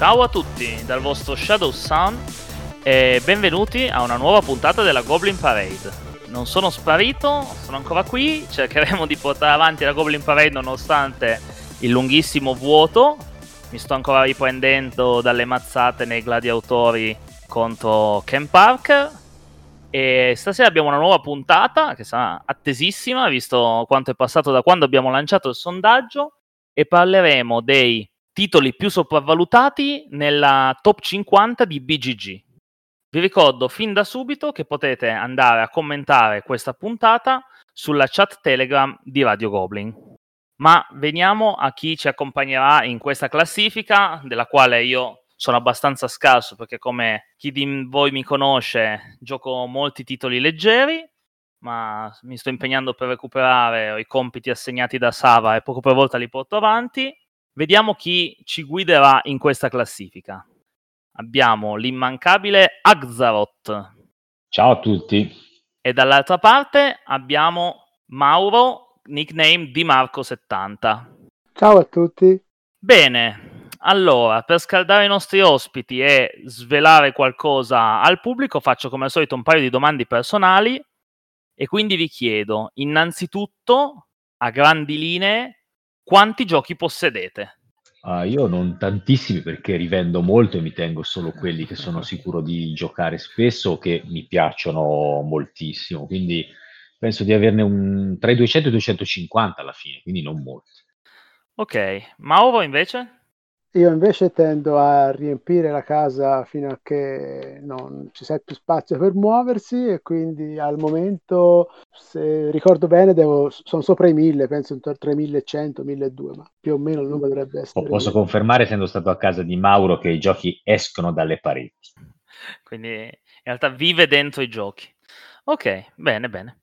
Ciao a tutti dal vostro Shadow Sun e benvenuti a una nuova puntata della Goblin Parade. Non sono sparito, sono ancora qui, cercheremo di portare avanti la Goblin Parade nonostante il lunghissimo vuoto. Mi sto ancora riprendendo dalle mazzate nei gladiatori contro Ken Parker. E stasera abbiamo una nuova puntata che sarà attesissima, visto quanto è passato da quando abbiamo lanciato il sondaggio. E parleremo dei titoli più sopravvalutati nella top 50 di BGG. Vi ricordo fin da subito che potete andare a commentare questa puntata sulla chat Telegram di Radio Goblin. Ma veniamo a chi ci accompagnerà in questa classifica, della quale io sono abbastanza scarso perché come chi di voi mi conosce gioco molti titoli leggeri, ma mi sto impegnando per recuperare i compiti assegnati da Sava e poco per volta li porto avanti. Vediamo chi ci guiderà in questa classifica. Abbiamo l'immancabile Axaroth. Ciao a tutti. E dall'altra parte abbiamo Mauro, nickname di Marco70. Ciao a tutti. Bene, allora, per scaldare i nostri ospiti e svelare qualcosa al pubblico, faccio come al solito un paio di domande personali e quindi vi chiedo, innanzitutto, a grandi linee, quanti giochi possedete? Uh, io non tantissimi perché rivendo molto e mi tengo solo quelli che sono sicuro di giocare spesso o che mi piacciono moltissimo, quindi penso di averne un, tra i 200 e i 250 alla fine, quindi non molti. Ok, Mauro invece? Io invece tendo a riempire la casa fino a che non ci sia più spazio per muoversi e quindi al momento, se ricordo bene, devo, sono sopra i 1000, penso tra i 1100 e 1200, ma più o meno il numero dovrebbe essere. Posso confermare, essendo stato a casa di Mauro, che i giochi escono dalle pareti. Quindi in realtà vive dentro i giochi. Ok, bene, bene.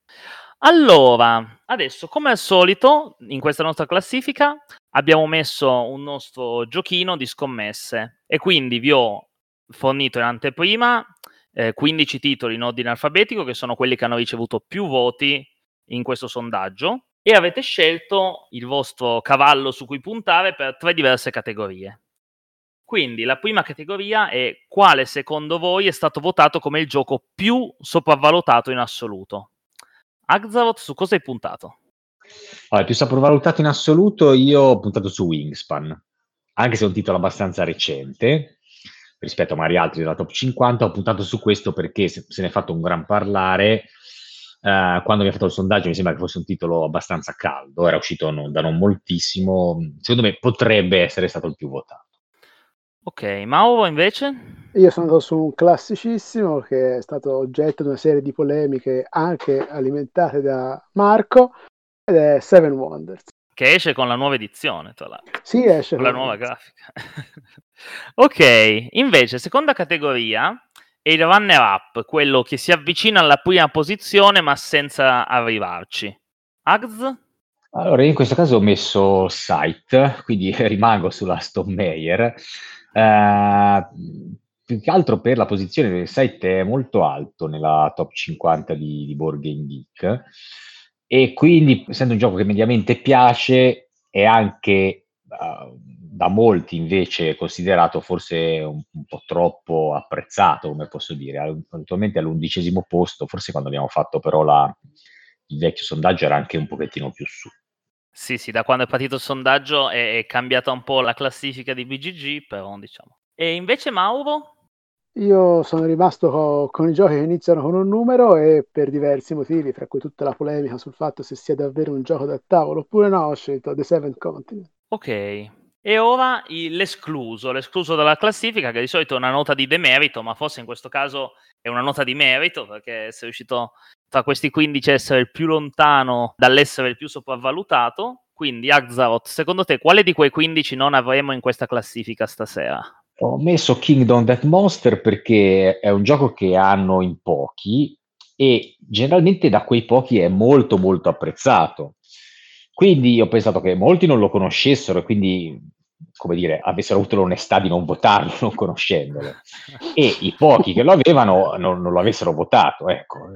Allora, adesso come al solito in questa nostra classifica abbiamo messo un nostro giochino di scommesse e quindi vi ho fornito in anteprima eh, 15 titoli in ordine alfabetico che sono quelli che hanno ricevuto più voti in questo sondaggio e avete scelto il vostro cavallo su cui puntare per tre diverse categorie. Quindi la prima categoria è quale secondo voi è stato votato come il gioco più sopravvalutato in assoluto. Axaroth, su cosa hai puntato? Allora, più sopravvalutato in assoluto, io ho puntato su Wingspan, anche se è un titolo abbastanza recente rispetto a magari altri della top 50, ho puntato su questo perché se, se ne è fatto un gran parlare. Uh, quando mi ha fatto il sondaggio mi sembra che fosse un titolo abbastanza caldo, era uscito non, da non moltissimo, secondo me potrebbe essere stato il più votato. Ok, Mauro invece? Io sono andato su un classicissimo che è stato oggetto di una serie di polemiche anche alimentate da Marco ed è Seven Wonders. Che esce con la nuova edizione, tra l'altro. Sì, esce con la nuova grafica. ok, invece, seconda categoria è il runner up, quello che si avvicina alla prima posizione ma senza arrivarci. Ags? Allora, in questo caso ho messo Site, quindi rimango sulla Stone Meyer. Uh, più che altro per la posizione del site è molto alto nella top 50 di, di Board Game Geek. E quindi essendo un gioco che mediamente piace è anche uh, da molti invece considerato forse un, un, po' troppo apprezzato come posso dire. Attualmente all'undicesimo posto forse quando abbiamo fatto però la, il vecchio sondaggio era anche un pochettino più su sì, sì, da quando è partito il sondaggio è, è cambiata un po' la classifica di BGG, però diciamo. E invece Mauro? Io sono rimasto co- con i giochi che iniziano con un numero e per diversi motivi, fra cui tutta la polemica sul fatto se sia davvero un gioco da tavolo oppure no, ho scelto The Seventh Continent. Ok, e ora l'escluso, l'escluso dalla classifica, che di solito è una nota di demerito, ma forse in questo caso è una nota di merito, perché sei riuscito tra questi 15 essere il più lontano dall'essere il più sopravvalutato. Quindi, Axaroth, secondo te quale di quei 15 non avremo in questa classifica stasera? Ho messo Kingdom Death Monster perché è un gioco che hanno in pochi e generalmente da quei pochi è molto molto apprezzato. Quindi ho pensato che molti non lo conoscessero e quindi, come dire, avessero avuto l'onestà di non votarlo non conoscendolo. E i pochi che lo avevano non, non lo avessero votato, ecco.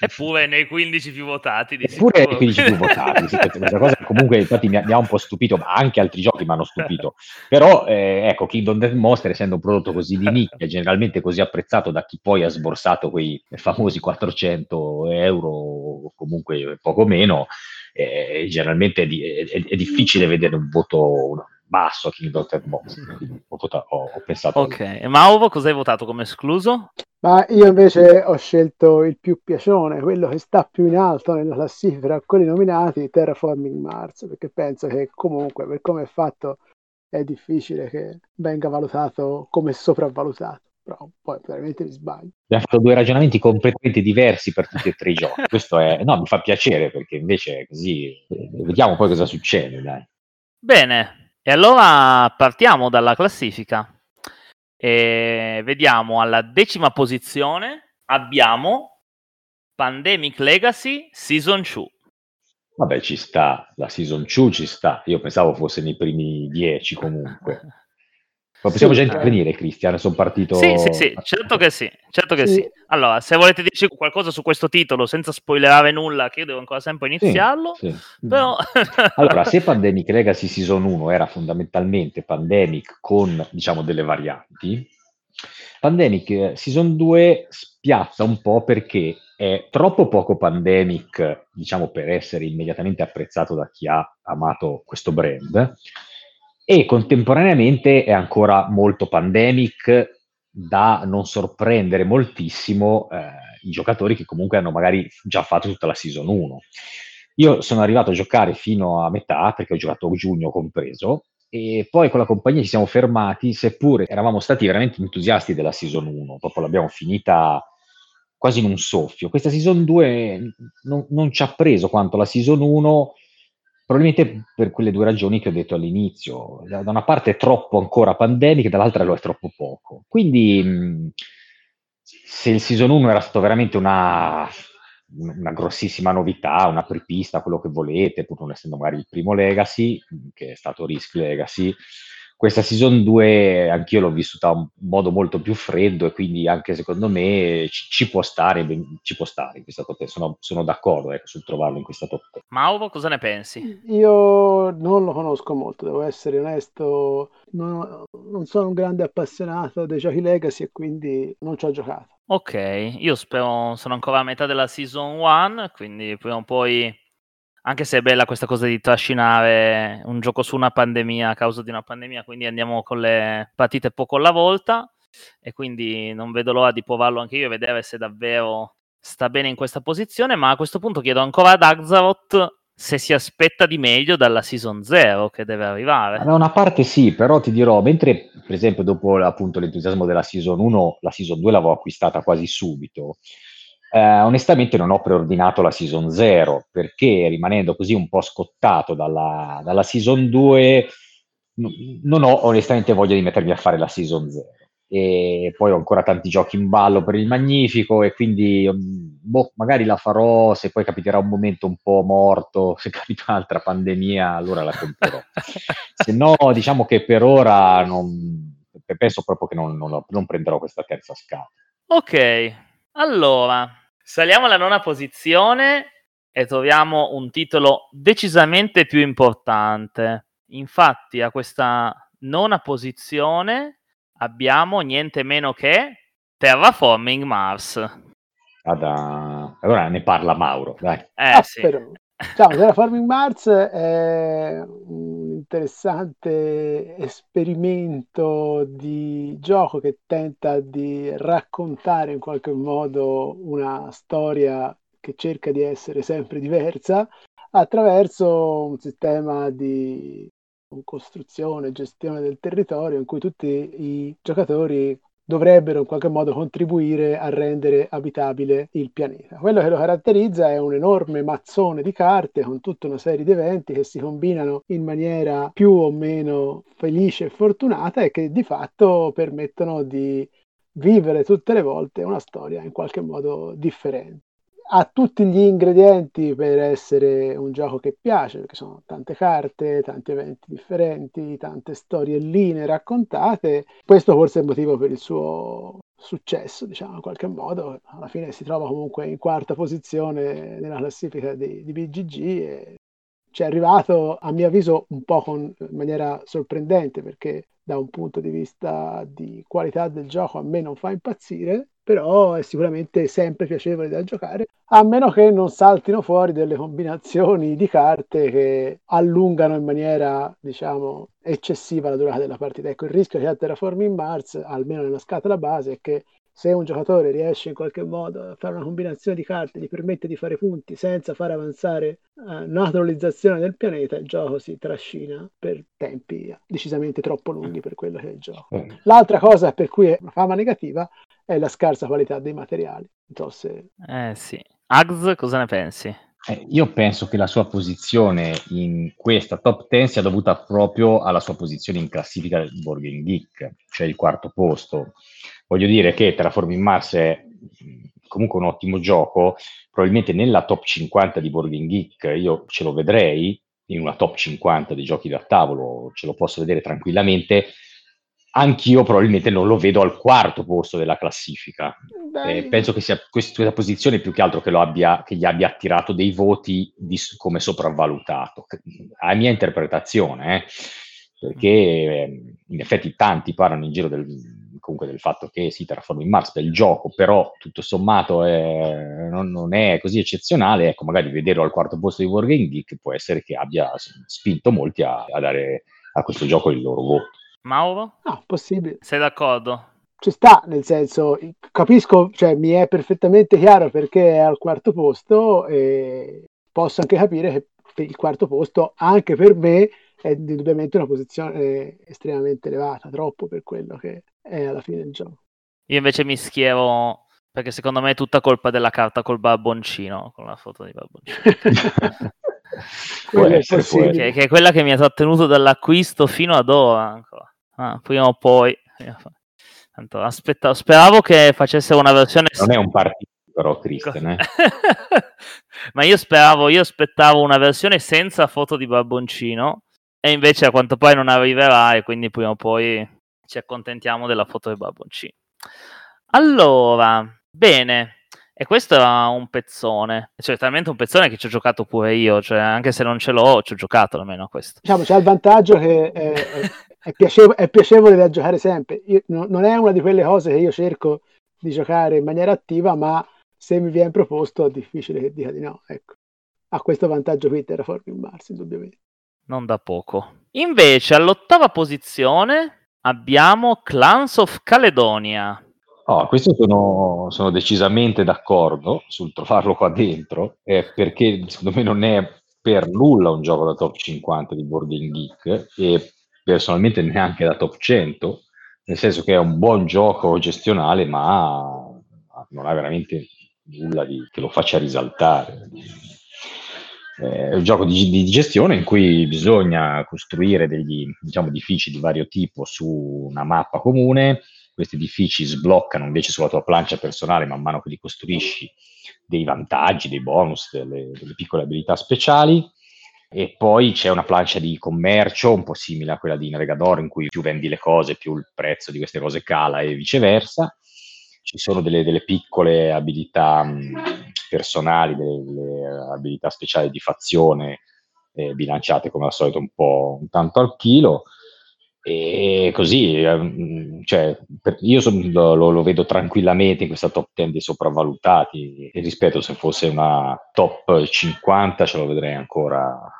Eppure nei 15 più votati. Di Eppure nei 15 più votati. Sì, questa cosa comunque infatti mi ha, mi ha, un po' stupito, ma anche altri giochi mi hanno stupito. Però eh, ecco, Kingdom Death Monster, essendo un prodotto così di nicchia, generalmente così apprezzato da chi poi ha sborsato quei famosi 400 euro o comunque poco meno, eh, generalmente è, di, è, è, difficile vedere un voto basso a Kingdom Death Monster. Ho, votato, ho, ho pensato. Ok, e Mauro cosa hai votato come escluso? Ma io invece ho scelto il più piacione, quello che sta più in alto nella classifica tra quelli nominati, Terraforming Mars, perché penso che comunque per come è fatto è difficile che venga valutato come sopravvalutato. Però poi veramente mi sbaglio. Abbiamo fatto due ragionamenti completamente diversi per tutti e tre i giochi. Questo è, no, mi fa piacere perché invece così vediamo poi cosa succede. Dai. Bene, e allora partiamo dalla classifica. E vediamo alla decima posizione abbiamo Pandemic Legacy Season 2. Vabbè, ci sta, la Season 2 ci sta. Io pensavo fosse nei primi 10 comunque. Ma possiamo sì, già intervenire, Cristian? Sono partito. Sì, sì, sì, certo che sì. Certo che sì. sì. Allora, se volete dirci qualcosa su questo titolo senza spoilerare nulla, che io devo ancora sempre iniziarlo. Sì, sì. Però... allora, se Pandemic Legacy Season 1 era fondamentalmente Pandemic con, diciamo, delle varianti, Pandemic eh, Season 2 spiazza un po' perché è troppo poco Pandemic, diciamo, per essere immediatamente apprezzato da chi ha amato questo brand e contemporaneamente è ancora molto pandemic da non sorprendere moltissimo eh, i giocatori che comunque hanno magari già fatto tutta la season 1. Io sono arrivato a giocare fino a metà perché ho giocato giugno compreso e poi con la compagnia ci siamo fermati, seppure eravamo stati veramente entusiasti della season 1, dopo l'abbiamo finita quasi in un soffio. Questa season 2 non, non ci ha preso quanto la season 1 Probabilmente per quelle due ragioni che ho detto all'inizio. Da una parte è troppo ancora pandemica, dall'altra lo è troppo poco. Quindi se il season 1 era stato veramente una, una grossissima novità, una prepista, quello che volete, pur non essendo magari il primo Legacy, che è stato Risk Legacy, questa season 2 anch'io l'ho vissuta in modo molto più freddo e quindi anche secondo me ci, ci può stare ci può stare in questa top 10 sono, sono d'accordo ecco, sul trovarlo in questa top 10 Mauro cosa ne pensi? Io non lo conosco molto devo essere onesto. Non, non sono un grande appassionato dei giochi Legacy e quindi non ci ho giocato. Ok, io spero, sono ancora a metà della season 1, quindi prima o poi anche se è bella questa cosa di trascinare un gioco su una pandemia a causa di una pandemia, quindi andiamo con le partite poco alla volta e quindi non vedo l'ora di provarlo anche io e vedere se davvero sta bene in questa posizione, ma a questo punto chiedo ancora ad Axaroth se si aspetta di meglio dalla season 0 che deve arrivare. Da una parte sì, però ti dirò, mentre per esempio dopo appunto l'entusiasmo della season 1, la season 2 l'avevo acquistata quasi subito, eh, onestamente non ho preordinato la season 0 perché rimanendo così un po' scottato dalla, dalla season 2 n- non ho onestamente voglia di mettermi a fare la season 0 e poi ho ancora tanti giochi in ballo per il Magnifico e quindi mm, boh, magari la farò se poi capiterà un momento un po' morto, se capita un'altra pandemia allora la comprerò. se no diciamo che per ora non, penso proprio che non, non, non prenderò questa terza scala. Ok, allora Saliamo alla nona posizione e troviamo un titolo decisamente più importante. Infatti, a questa nona posizione abbiamo niente meno che Terraforming Mars. Allora ne parla Mauro, dai. Eh ah, sì. Però. Ciao, Terraforming Mars è un interessante esperimento di gioco che tenta di raccontare in qualche modo una storia che cerca di essere sempre diversa attraverso un sistema di costruzione e gestione del territorio in cui tutti i giocatori dovrebbero in qualche modo contribuire a rendere abitabile il pianeta. Quello che lo caratterizza è un enorme mazzone di carte con tutta una serie di eventi che si combinano in maniera più o meno felice e fortunata e che di fatto permettono di vivere tutte le volte una storia in qualche modo differente ha tutti gli ingredienti per essere un gioco che piace, perché sono tante carte, tanti eventi differenti, tante storielline raccontate. Questo forse è il motivo per il suo successo, diciamo, in qualche modo. Alla fine si trova comunque in quarta posizione nella classifica di, di BGG e ci è arrivato, a mio avviso, un po' con, in maniera sorprendente perché da un punto di vista di qualità del gioco a me non fa impazzire, però è sicuramente sempre piacevole da giocare, a meno che non saltino fuori delle combinazioni di carte che allungano in maniera, diciamo, eccessiva la durata della partita. Ecco, il rischio che ha Terraforming Mars, almeno nella scatola base, è che se un giocatore riesce in qualche modo a fare una combinazione di carte gli permette di fare punti senza far avanzare uh, naturalizzazione del pianeta, il gioco si trascina per tempi decisamente troppo lunghi per quello che è il gioco. Eh. L'altra cosa per cui è una fama negativa è la scarsa qualità dei materiali. Non so se... Eh sì. Ags, cosa ne pensi? Eh, io penso che la sua posizione in questa top 10 sia dovuta proprio alla sua posizione in classifica del Board Geek, cioè il quarto posto voglio dire che Terraforming Mars è comunque un ottimo gioco, probabilmente nella top 50 di Boarding Geek io ce lo vedrei, in una top 50 di giochi da tavolo ce lo posso vedere tranquillamente, anch'io probabilmente non lo vedo al quarto posto della classifica. Eh, penso che sia questa posizione più che altro che, abbia, che gli abbia attirato dei voti di, come sopravvalutato, a mia interpretazione, eh, perché eh, in effetti tanti parlano in giro del, comunque del fatto che si Terraforming Mars per il gioco, però tutto sommato è, non, non, è così eccezionale, ecco, magari vederlo al quarto posto di Wargame Geek può essere che abbia spinto molti a, a dare a questo gioco il loro voto. Mauro? No, possibile. Sei d'accordo? Ci sta, nel senso, capisco, cioè mi è perfettamente chiaro perché è al quarto posto e posso anche capire che il quarto posto anche per me è indubbiamente una posizione estremamente elevata, troppo per quello che è alla fine del gioco. Io invece mi schiero perché secondo me è tutta colpa della carta col barboncino, con la foto di barboncino. essere, che, che, è quella che mi ha trattenuto dall'acquisto fino ad ora. Ah, prima o poi. Tanto, aspetta, speravo che facesse una versione. Non è un partito, però, Christian. Eh? Ma io speravo, io aspettavo una versione senza foto di barboncino e invece a quanto pare non arriverà e quindi prima o poi ci accontentiamo della foto del barboncino. Allora, bene, e questo era un pezzone, cioè talmente un pezzone che ci ho giocato pure io, cioè anche se non ce l'ho, ci ho giocato almeno a questo. Diciamo, c'è il vantaggio che è, è, è, piacevole, è piacevole, da giocare sempre. Io, no, non è una di quelle cose che io cerco di giocare in maniera attiva, ma se mi viene proposto è difficile che dica di no. Ecco. Ha questo vantaggio qui Terraforming Mars, indubbiamente non da poco. Invece all'ottava posizione abbiamo Clans of Caledonia. Oh, questo sono, sono, decisamente d'accordo sul trovarlo qua dentro, eh, perché secondo me non è per nulla un gioco da top 50 di Boarding Geek e personalmente neanche da top 100, nel senso che è un buon gioco gestionale, ma non ha veramente nulla di, che lo faccia risaltare eh, è un gioco di, di, gestione in cui bisogna costruire degli diciamo, edifici di vario tipo su una mappa comune. Questi edifici sbloccano invece sulla tua plancia personale man mano che li costruisci dei vantaggi, dei bonus, delle, delle piccole abilità speciali. E poi c'è una plancia di commercio un po' simile a quella di Navigador, in cui più vendi le cose, più il prezzo di queste cose cala e viceversa. Ci sono delle, delle piccole abilità mh, personali, delle, abilità speciali di fazione eh, bilanciate come al solito un po' un tanto al chilo. E così, eh, cioè, io lo, lo, vedo tranquillamente in questa top 10 dei sopravvalutati. E rispetto se fosse una top 50 ce lo vedrei ancora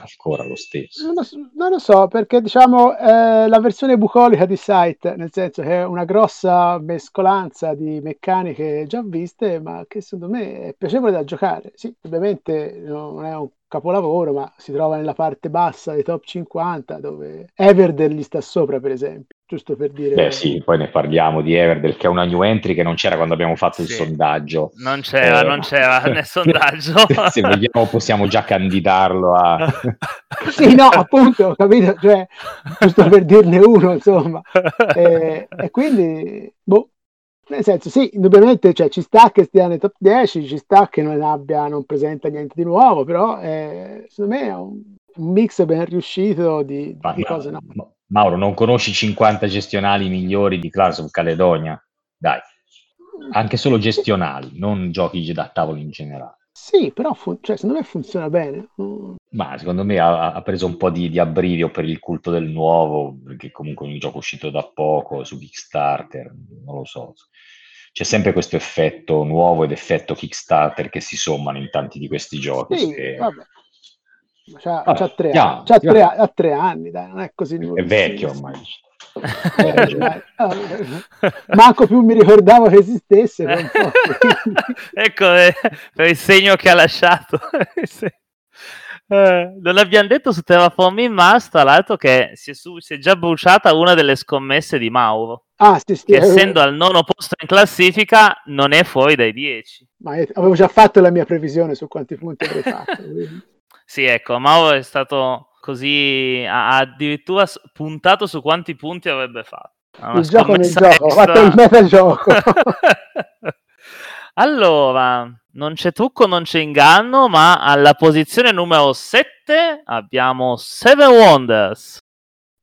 ancora lo stesso. Non lo, non lo so, perché diciamo eh, la versione bucolica di Sight, nel senso che è una grossa mescolanza di meccaniche già viste, ma che secondo me è piacevole da giocare. Sì, ovviamente non è un capolavoro, ma si trova nella parte bassa dei top 50, dove Everdell gli sta sopra, per esempio. Giusto per dire. Beh, sì, poi ne parliamo di Everdell, che è una new entry che non c'era quando abbiamo fatto il sondaggio. Non c'era, eh, non c'era nel sondaggio. Se vogliamo, possiamo già candidarlo a. sì, no, appunto, ho capito, cioè, giusto per dirne uno, insomma. E, e quindi, boh, nel senso, sì, indubbiamente cioè, ci sta che stia nei top 10, ci sta che non abbia, non presenta niente di nuovo, però eh, secondo me è un, un, mix ben riuscito di, di cose no. Mauro, non conosci 50 gestionali migliori di Class of Caledonia? dai. Anche solo gestionali, non giochi da tavolo in generale. Sì, però fun- cioè, secondo me funziona bene. Mm. Ma secondo me ha, ha preso un po' di, di abbrivio per il culto del nuovo, perché comunque è un gioco uscito da poco su Kickstarter, non lo so. C'è sempre questo effetto nuovo ed effetto Kickstarter che si sommano in tanti di questi giochi. Sì, e... vabbè. C'ha, Vabbè, c'ha tre, yeah, anni, c'ha tre, ha tre anni, dai, non è così È vecchio ormai. Eh, Manco più mi ricordavo che esistesse. ecco eh, per il segno che ha lasciato. Eh, non abbiamo detto su Terraforming Mars, tra l'altro, che si è, su- si è già bruciata una delle scommesse di Mauro, Ah, sì, sì, che eh, essendo al nono posto in classifica non è fuori dai 10. ma io avevo già fatto la mia previsione su quanti punti avrei fatto. Sì, ecco, Mauro è stato così, ha addirittura puntato su quanti punti avrebbe fatto. Una Il gioco nel gioco, ho fatto il metagioco. allora, non c'è trucco, non c'è inganno, ma alla posizione numero 7 abbiamo Seven Wonders.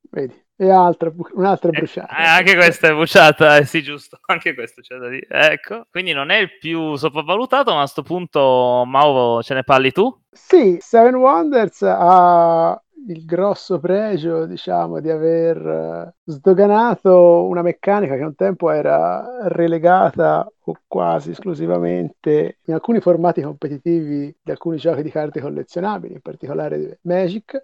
Vedi, e altra, un'altra Eh, bruciata. eh, anche questa è bruciata, eh, sì, giusto, anche questo c'è da dire. Ecco, quindi non è il più sopravvalutato, ma a sto punto, Mauro, ce ne parli tu? Sì, Seven Wonders ha il grosso pregio, diciamo, di aver eh, sdoganato una meccanica che un tempo era relegata o quasi esclusivamente in alcuni formati competitivi di alcuni giochi di carte collezionabili, in particolare Magic,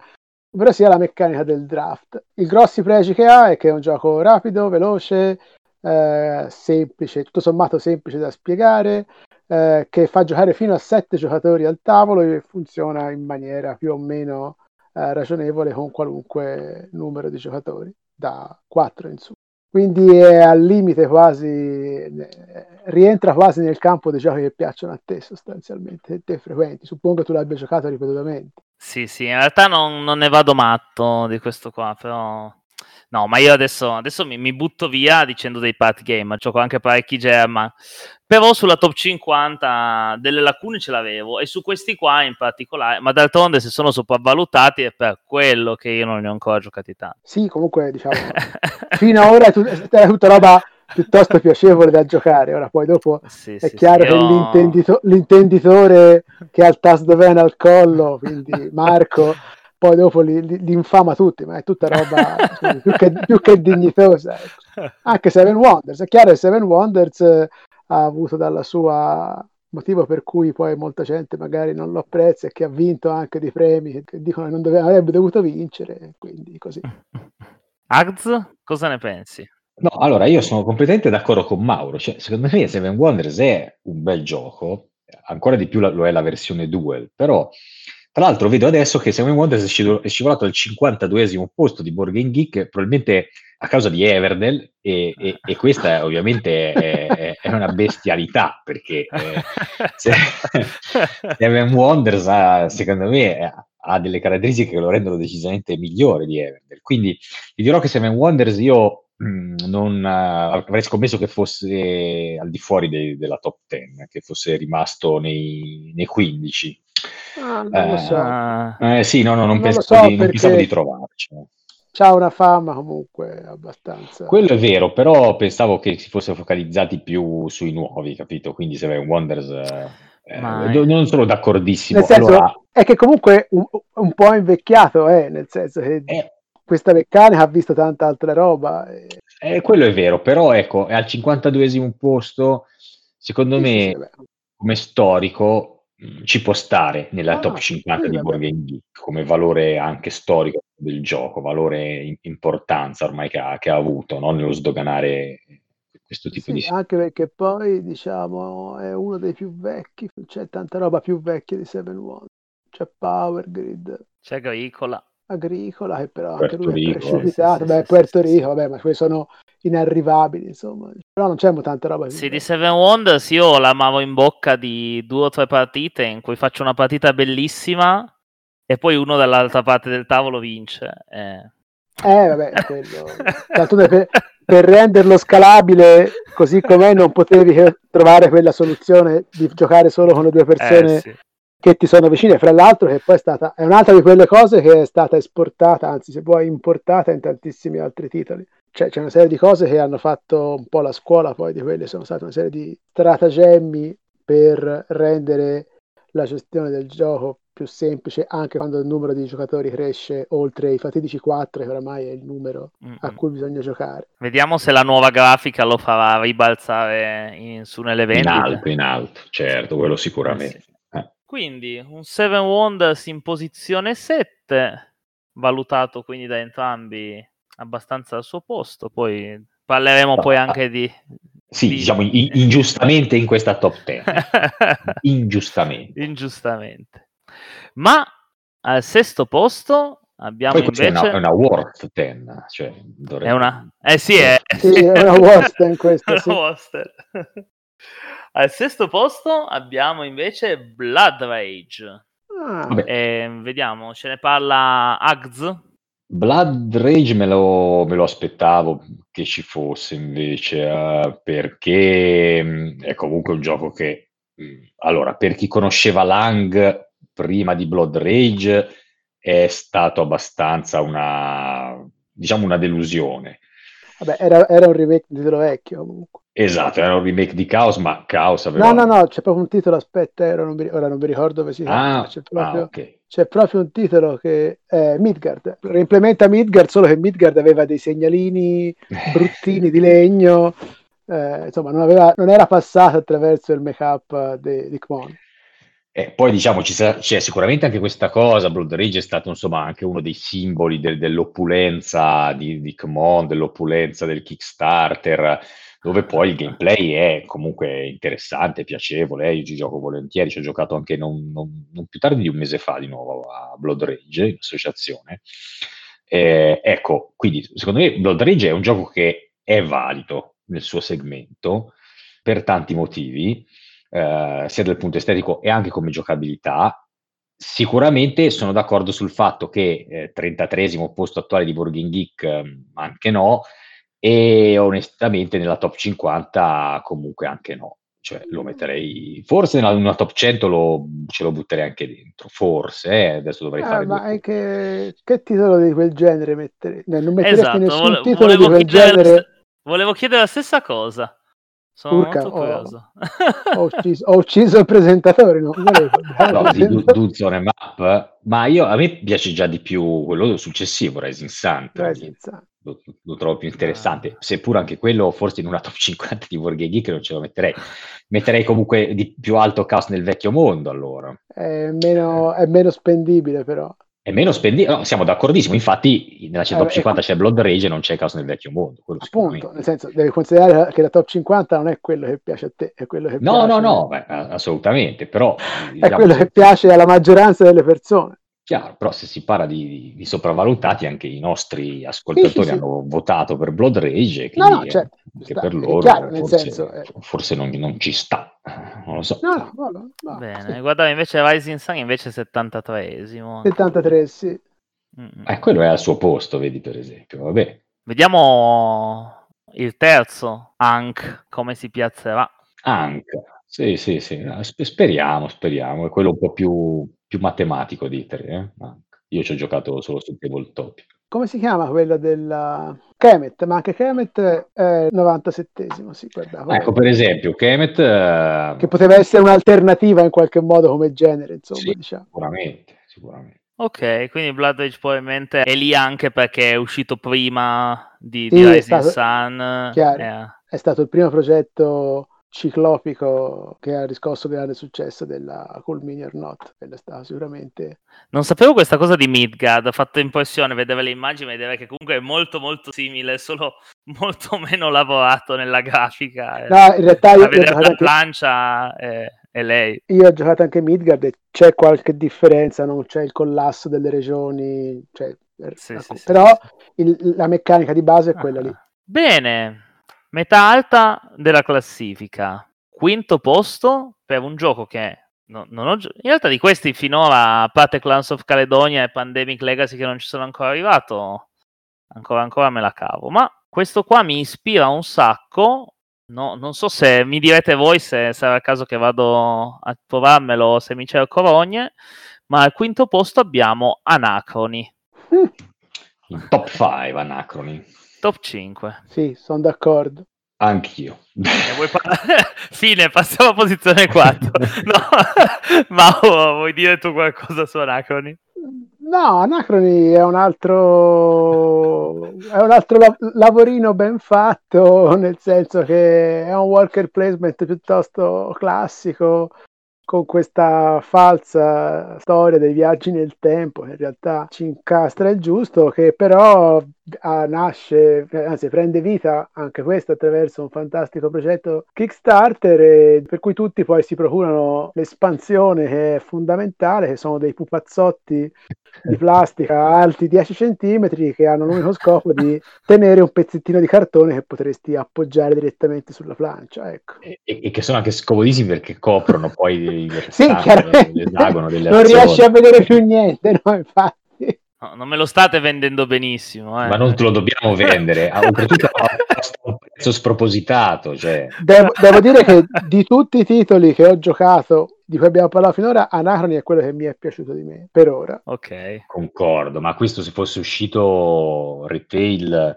ovvero sia la meccanica del draft. I grossi pregi che ha è che è un gioco rapido, veloce, eh, semplice, tutto sommato semplice da spiegare, eh, che fa giocare fino a sette giocatori al tavolo e funziona in maniera più o meno eh, ragionevole con qualunque numero di giocatori, da 4 in su. Quindi è al limite quasi, rientra quasi nel campo dei giochi che piacciono a te sostanzialmente, te frequenti. Suppongo tu l'abbia giocato ripetutamente. Sì, sì, in realtà non, non ne vado matto di questo qua, però... No, ma io adesso, adesso mi, mi butto via dicendo dei party game, gioco anche parecchi German, però sulla top 50 delle lacune ce l'avevo e su questi qua in particolare, ma d'altronde se sono sopravvalutati è per quello che io non ne ho ancora giocati tanti. Sì, comunque diciamo, fino ad ora è, tut- è tutta roba piuttosto piacevole da giocare. Ora poi dopo Sì, è sì, chiaro sì, che io- l'intendito- l'intenditore che ha il tasto ven al collo, quindi Marco, poi dopo li, li- li infama tutti, ma è tutta roba più, che, più che dignitosa. ecco. Anche Seven Wonders, è chiaro che Seven Wonders eh, ha avuto dalla sua motivo per cui poi molta gente magari non lo apprezza e che ha vinto anche dei premi che, dicono che non dove- avrebbe dovuto vincere, quindi così. Arz, cosa ne pensi? No, allora io sono completamente d'accordo con Mauro. Cioè, secondo me Seven Wonders è un bel gioco, ancora di più lo è la versione Duel, però tra l'altro vedo adesso che Seven Wonders è scivolato al 52esimo posto di Game Geek, probabilmente a causa di Everdell, e, e- e questa ovviamente è, è- una bestialità, perché eh, Seven Wonders ha, secondo me ha- delle caratteristiche che lo rendono decisamente migliore di Everdell. Quindi ti dirò che Seven Wonders io mh, non eh, avrei scommesso che fosse al di fuori dei- della top 10, che fosse rimasto nei, nei 15. Ah, non lo Eh, so. Ah, Eh, sì, no, no, non, Non lo pensavo, so, di, non perché- pensavo di trovarci. C'ha una fama comunque abbastanza. Quello è vero, però pensavo che si fosse focalizzati più sui nuovi, capito? Quindi Seven Wonders, eh, eh, non sono d'accordissimo. Nel senso Allora, è che comunque un, un po' invecchiato è, nel senso che eh, questa meccanica ha visto tanta altra roba. e- eh, quello è vero, però ecco, è al 52esimo posto, secondo sì, me, sì, come storico, ci può stare nella Ah, top 50 sì, di. Board Game Geek, come valore anche storico del gioco, valore in- importanza ormai che ha, che ha avuto, no? Nello sdoganare questo tipo Sì, di anche perché poi diciamo è uno dei più vecchi, c'è tanta roba più vecchia di Seven Wonders. C'è Power Grid, c'è Agricola. Agricola, che però anche Puerto lui è Rico, precipitato. sì, sì, Beh, sì, Puerto sì, sì. Rico, vabbè, ma quelli sono inarrivabili, insomma. Però non c'è tanta roba Sì, di. Seven Wonders io l'amavo in bocca di due o tre partite in cui faccio una partita bellissima e poi uno dall'altra parte del tavolo vince. Eh. Eh, vabbè, quello. Tanto per, per renderlo scalabile così com'è, non potevi che trovare quella soluzione di giocare solo con le due persone Eh, sì. Che ti sono vicine. Fra l'altro, che poi è stata è un'altra di quelle cose che è stata esportata, anzi, se vuoi, importata in tantissimi altri titoli. cioè, c'è una serie di cose che hanno fatto un po' la scuola, poi di quelle sono state una serie di stratagemmi per rendere la gestione del gioco più semplice anche quando il numero di giocatori cresce oltre i fatidici 4 che oramai è il numero mm-hmm. a cui bisogna giocare. Vediamo se la nuova grafica lo farà ribalzare in, su nelle vendite. In alto, in alto, certo, quello sicuramente. Eh sì. Eh. Quindi un 7 Wonders in posizione 7, valutato quindi da entrambi abbastanza al suo posto, poi parleremo poi anche di... Sì, di... diciamo in, ingiustamente in questa top 10. ingiustamente. Ingiustamente. Ma al sesto posto abbiamo Poi invece... È una, è una worst 10, cioè dovrebbe... È una... Eh sì, è... sì, è una worst in questo, sì. Al sesto posto abbiamo invece Blood Rage. Ah. Eh, vediamo, ce ne parla Agz. Blood Rage me lo, me lo, aspettavo che ci fosse invece, uh, perché mh, è comunque un gioco che, mh, allora, per chi conosceva Lang prima di Blood Rage è stato abbastanza una, diciamo, una delusione. Vabbè, era, era un remake di titolo vecchio comunque. Esatto, era un remake di Chaos, ma Chaos aveva... No, no, no, c'è proprio un titolo, aspetta, ora non mi, ora non mi ricordo come si chiama. Ah, c'è, proprio, ah, okay. c'è proprio un titolo che è Midgard, reimplementa Midgard, solo che Midgard aveva dei segnalini bruttini di legno, eh, insomma non, aveva, non, era passato attraverso il make-up di, di Kmon. E poi diciamo ci sa- c'è sicuramente anche questa cosa, Blood Rage è stato insomma anche uno dei simboli del- dell'opulenza di, di Kmon, dell'opulenza del Kickstarter, dove poi il gameplay è comunque interessante, piacevole, eh, io ci gioco volentieri, ci ho giocato anche non, non, non, più tardi di un mese fa di nuovo a Blood Rage in associazione. Eh, ecco, quindi secondo me Blood Rage è un gioco che è valido nel suo segmento per tanti motivi eh, sia dal punto estetico e anche come giocabilità. Sicuramente sono d'accordo sul fatto che eh, 33 posto attuale di Board Geek, eh, anche no, e onestamente nella top 50 comunque anche no. Cioè, lo mm. metterei forse nella una top 100 lo, ce lo butterei anche dentro, forse eh, adesso dovrei ah, fare. Ma anche che titolo di quel genere mettere? No, non metteresti esatto, nessun vole- titolo di quel genere. Volevo chiedere la stessa cosa. Sono Urca, molto curioso. Ho, ho, ucciso, ho, ucciso, il presentatore, non volevo. no, di du- Duzone Map, ma io, a me piace già di più quello successivo, Rising Sun. Rising Sun. Lo, lo, trovo più interessante, ah. seppur anche quello forse in una top 50 di Wargame Geek non ce lo metterei. Metterei comunque di più alto Chaos nel vecchio mondo allora. È meno, è meno spendibile però è meno spendibile, no, siamo d'accordissimo, infatti nella top eh, 50 c'è Blood Rage e non c'è Caos nel vecchio mondo. Appunto, nel senso, devi considerare che la top 50 non è quello che piace a te, è quello che no, piace... No, no, no, assolutamente, però... È diciamo, quello che piace alla maggioranza delle persone. Chiaro, però se si parla di, di sopravvalutati, anche i nostri ascoltatori sì, sì, hanno sì. votato per Blood Rage, quindi no, no, certo, anche sta, per loro chiaro, forse, senso, eh. forse non, non, ci sta, non lo so. No, no, no, Bene, guarda invece Rising Sun invece 73esimo. 73, sì. Mm-hmm. Eh, quello è al suo posto, vedi per esempio, vabbè. Vediamo il terzo, Ank, come si piazzerà. Ank, sì, sì, sì, speriamo, speriamo, è quello un po' più più matematico di tre. Eh? Io ci ho giocato solo sul tabletop. Come si chiama quella della Kemet? Ma anche Kemet è 97esimo, sì, guardavo. Ecco, per esempio, Kemet... Uh... Che poteva essere un'alternativa in qualche modo come genere, insomma, sì, diciamo. Sicuramente, sicuramente. Ok, quindi Blood Rage probabilmente è lì anche perché è uscito prima di, sì, di Rising stato, Sun. Chiaro, eh. È stato il primo progetto ciclopico che ha riscosso grande successo della Cool Mini or Not. Quella sta sicuramente. Non sapevo questa cosa di Midgard, ha fatto impressione vedere le immagini vedere che comunque è molto molto simile, solo molto meno lavorato nella grafica. No, in realtà io, vedere la anche... plancia è, è, lei. Io ho giocato anche Midgard e c'è qualche differenza, non c'è il collasso delle regioni, cioè, sì, ecco. sì, però sì, il, la meccanica di base è quella ah. lì. Bene, Metà alta della classifica, quinto posto per un gioco che no, non ho, in realtà di questi finora, a parte Clans of Caledonia e Pandemic Legacy che non ci sono ancora arrivato, ancora ancora me la cavo. Ma questo qua mi ispira un sacco. No, non so se mi direte voi se sarà il caso che vado a provarmelo se mi cerco rogne. Ma al quinto posto abbiamo Anacroni. In top 5 Anacroni. Top 5. Sì, sono d'accordo. Anch'io. Par- Fine, passiamo a posizione 4. no, ma vuoi dire tu qualcosa su Anacroni? No, Anacroni è un altro, è un altro la- lavorino ben fatto, nel senso che è un worker placement piuttosto classico, con questa falsa storia dei viaggi nel tempo, in realtà ci incastra il giusto, che però ah, nasce, anzi prende vita anche questo attraverso un fantastico progetto Kickstarter e, per cui tutti poi si procurano l'espansione che è fondamentale, che sono dei pupazzotti di plastica alti 10 cm che hanno l'unico scopo di tenere un pezzettino di cartone che potresti appoggiare direttamente sulla plancia. Ecco. E, e, che sono anche scomodissimi perché coprono poi sì, l'esagono delle non azioni. riesci a vedere più niente, no? Infatti. No, non me lo state vendendo benissimo. Eh. Ma non te lo dobbiamo vendere, oltretutto a un prezzo spropositato. Cioè. Devo, devo, dire che di tutti i titoli che ho giocato, di cui abbiamo parlato finora, Anacroni è quello che mi è piaciuto di me, per ora. Ok. Concordo, ma questo se fosse uscito retail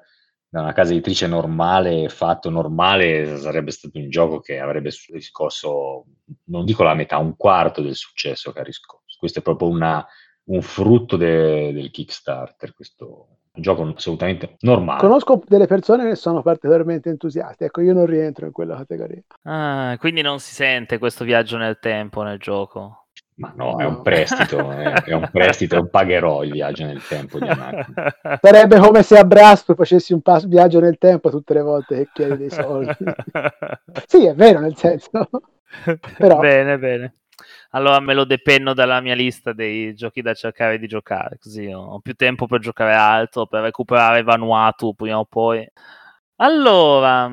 da una casa editrice normale, fatto normale, sarebbe stato un gioco che avrebbe riscosso, non dico la metà, un quarto del successo che ha riscosso. Questo è proprio una un frutto de, del Kickstarter, questo gioco assolutamente normale. Conosco delle persone che sono particolarmente entusiaste, ecco io non rientro in quella categoria. Ah, quindi non si sente questo viaggio nel tempo nel gioco? Ma no, no. è un prestito, è, è, un prestito, pagherò il viaggio nel tempo di Sarebbe come se a Brasco facessi un pas- viaggio nel tempo tutte le volte che chiedi dei soldi. sì, è vero, nel senso. Però... Bene, bene allora me lo depenno dalla mia lista dei giochi da cercare di giocare, così ho più tempo per giocare altro, per recuperare Vanuatu prima o poi. Allora,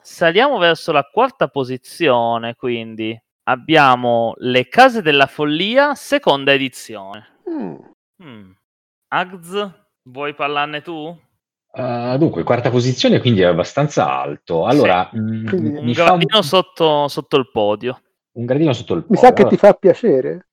saliamo verso la quarta posizione, quindi abbiamo Le Case della Follia, seconda edizione. Mm. Mm. Agz, vuoi parlarne tu? Uh, dunque, quarta posizione, quindi è abbastanza alto. Allora, sì. mm, un gradino fa... sotto, sotto il podio un gradino sotto il podio. Mi sa che ti fa piacere.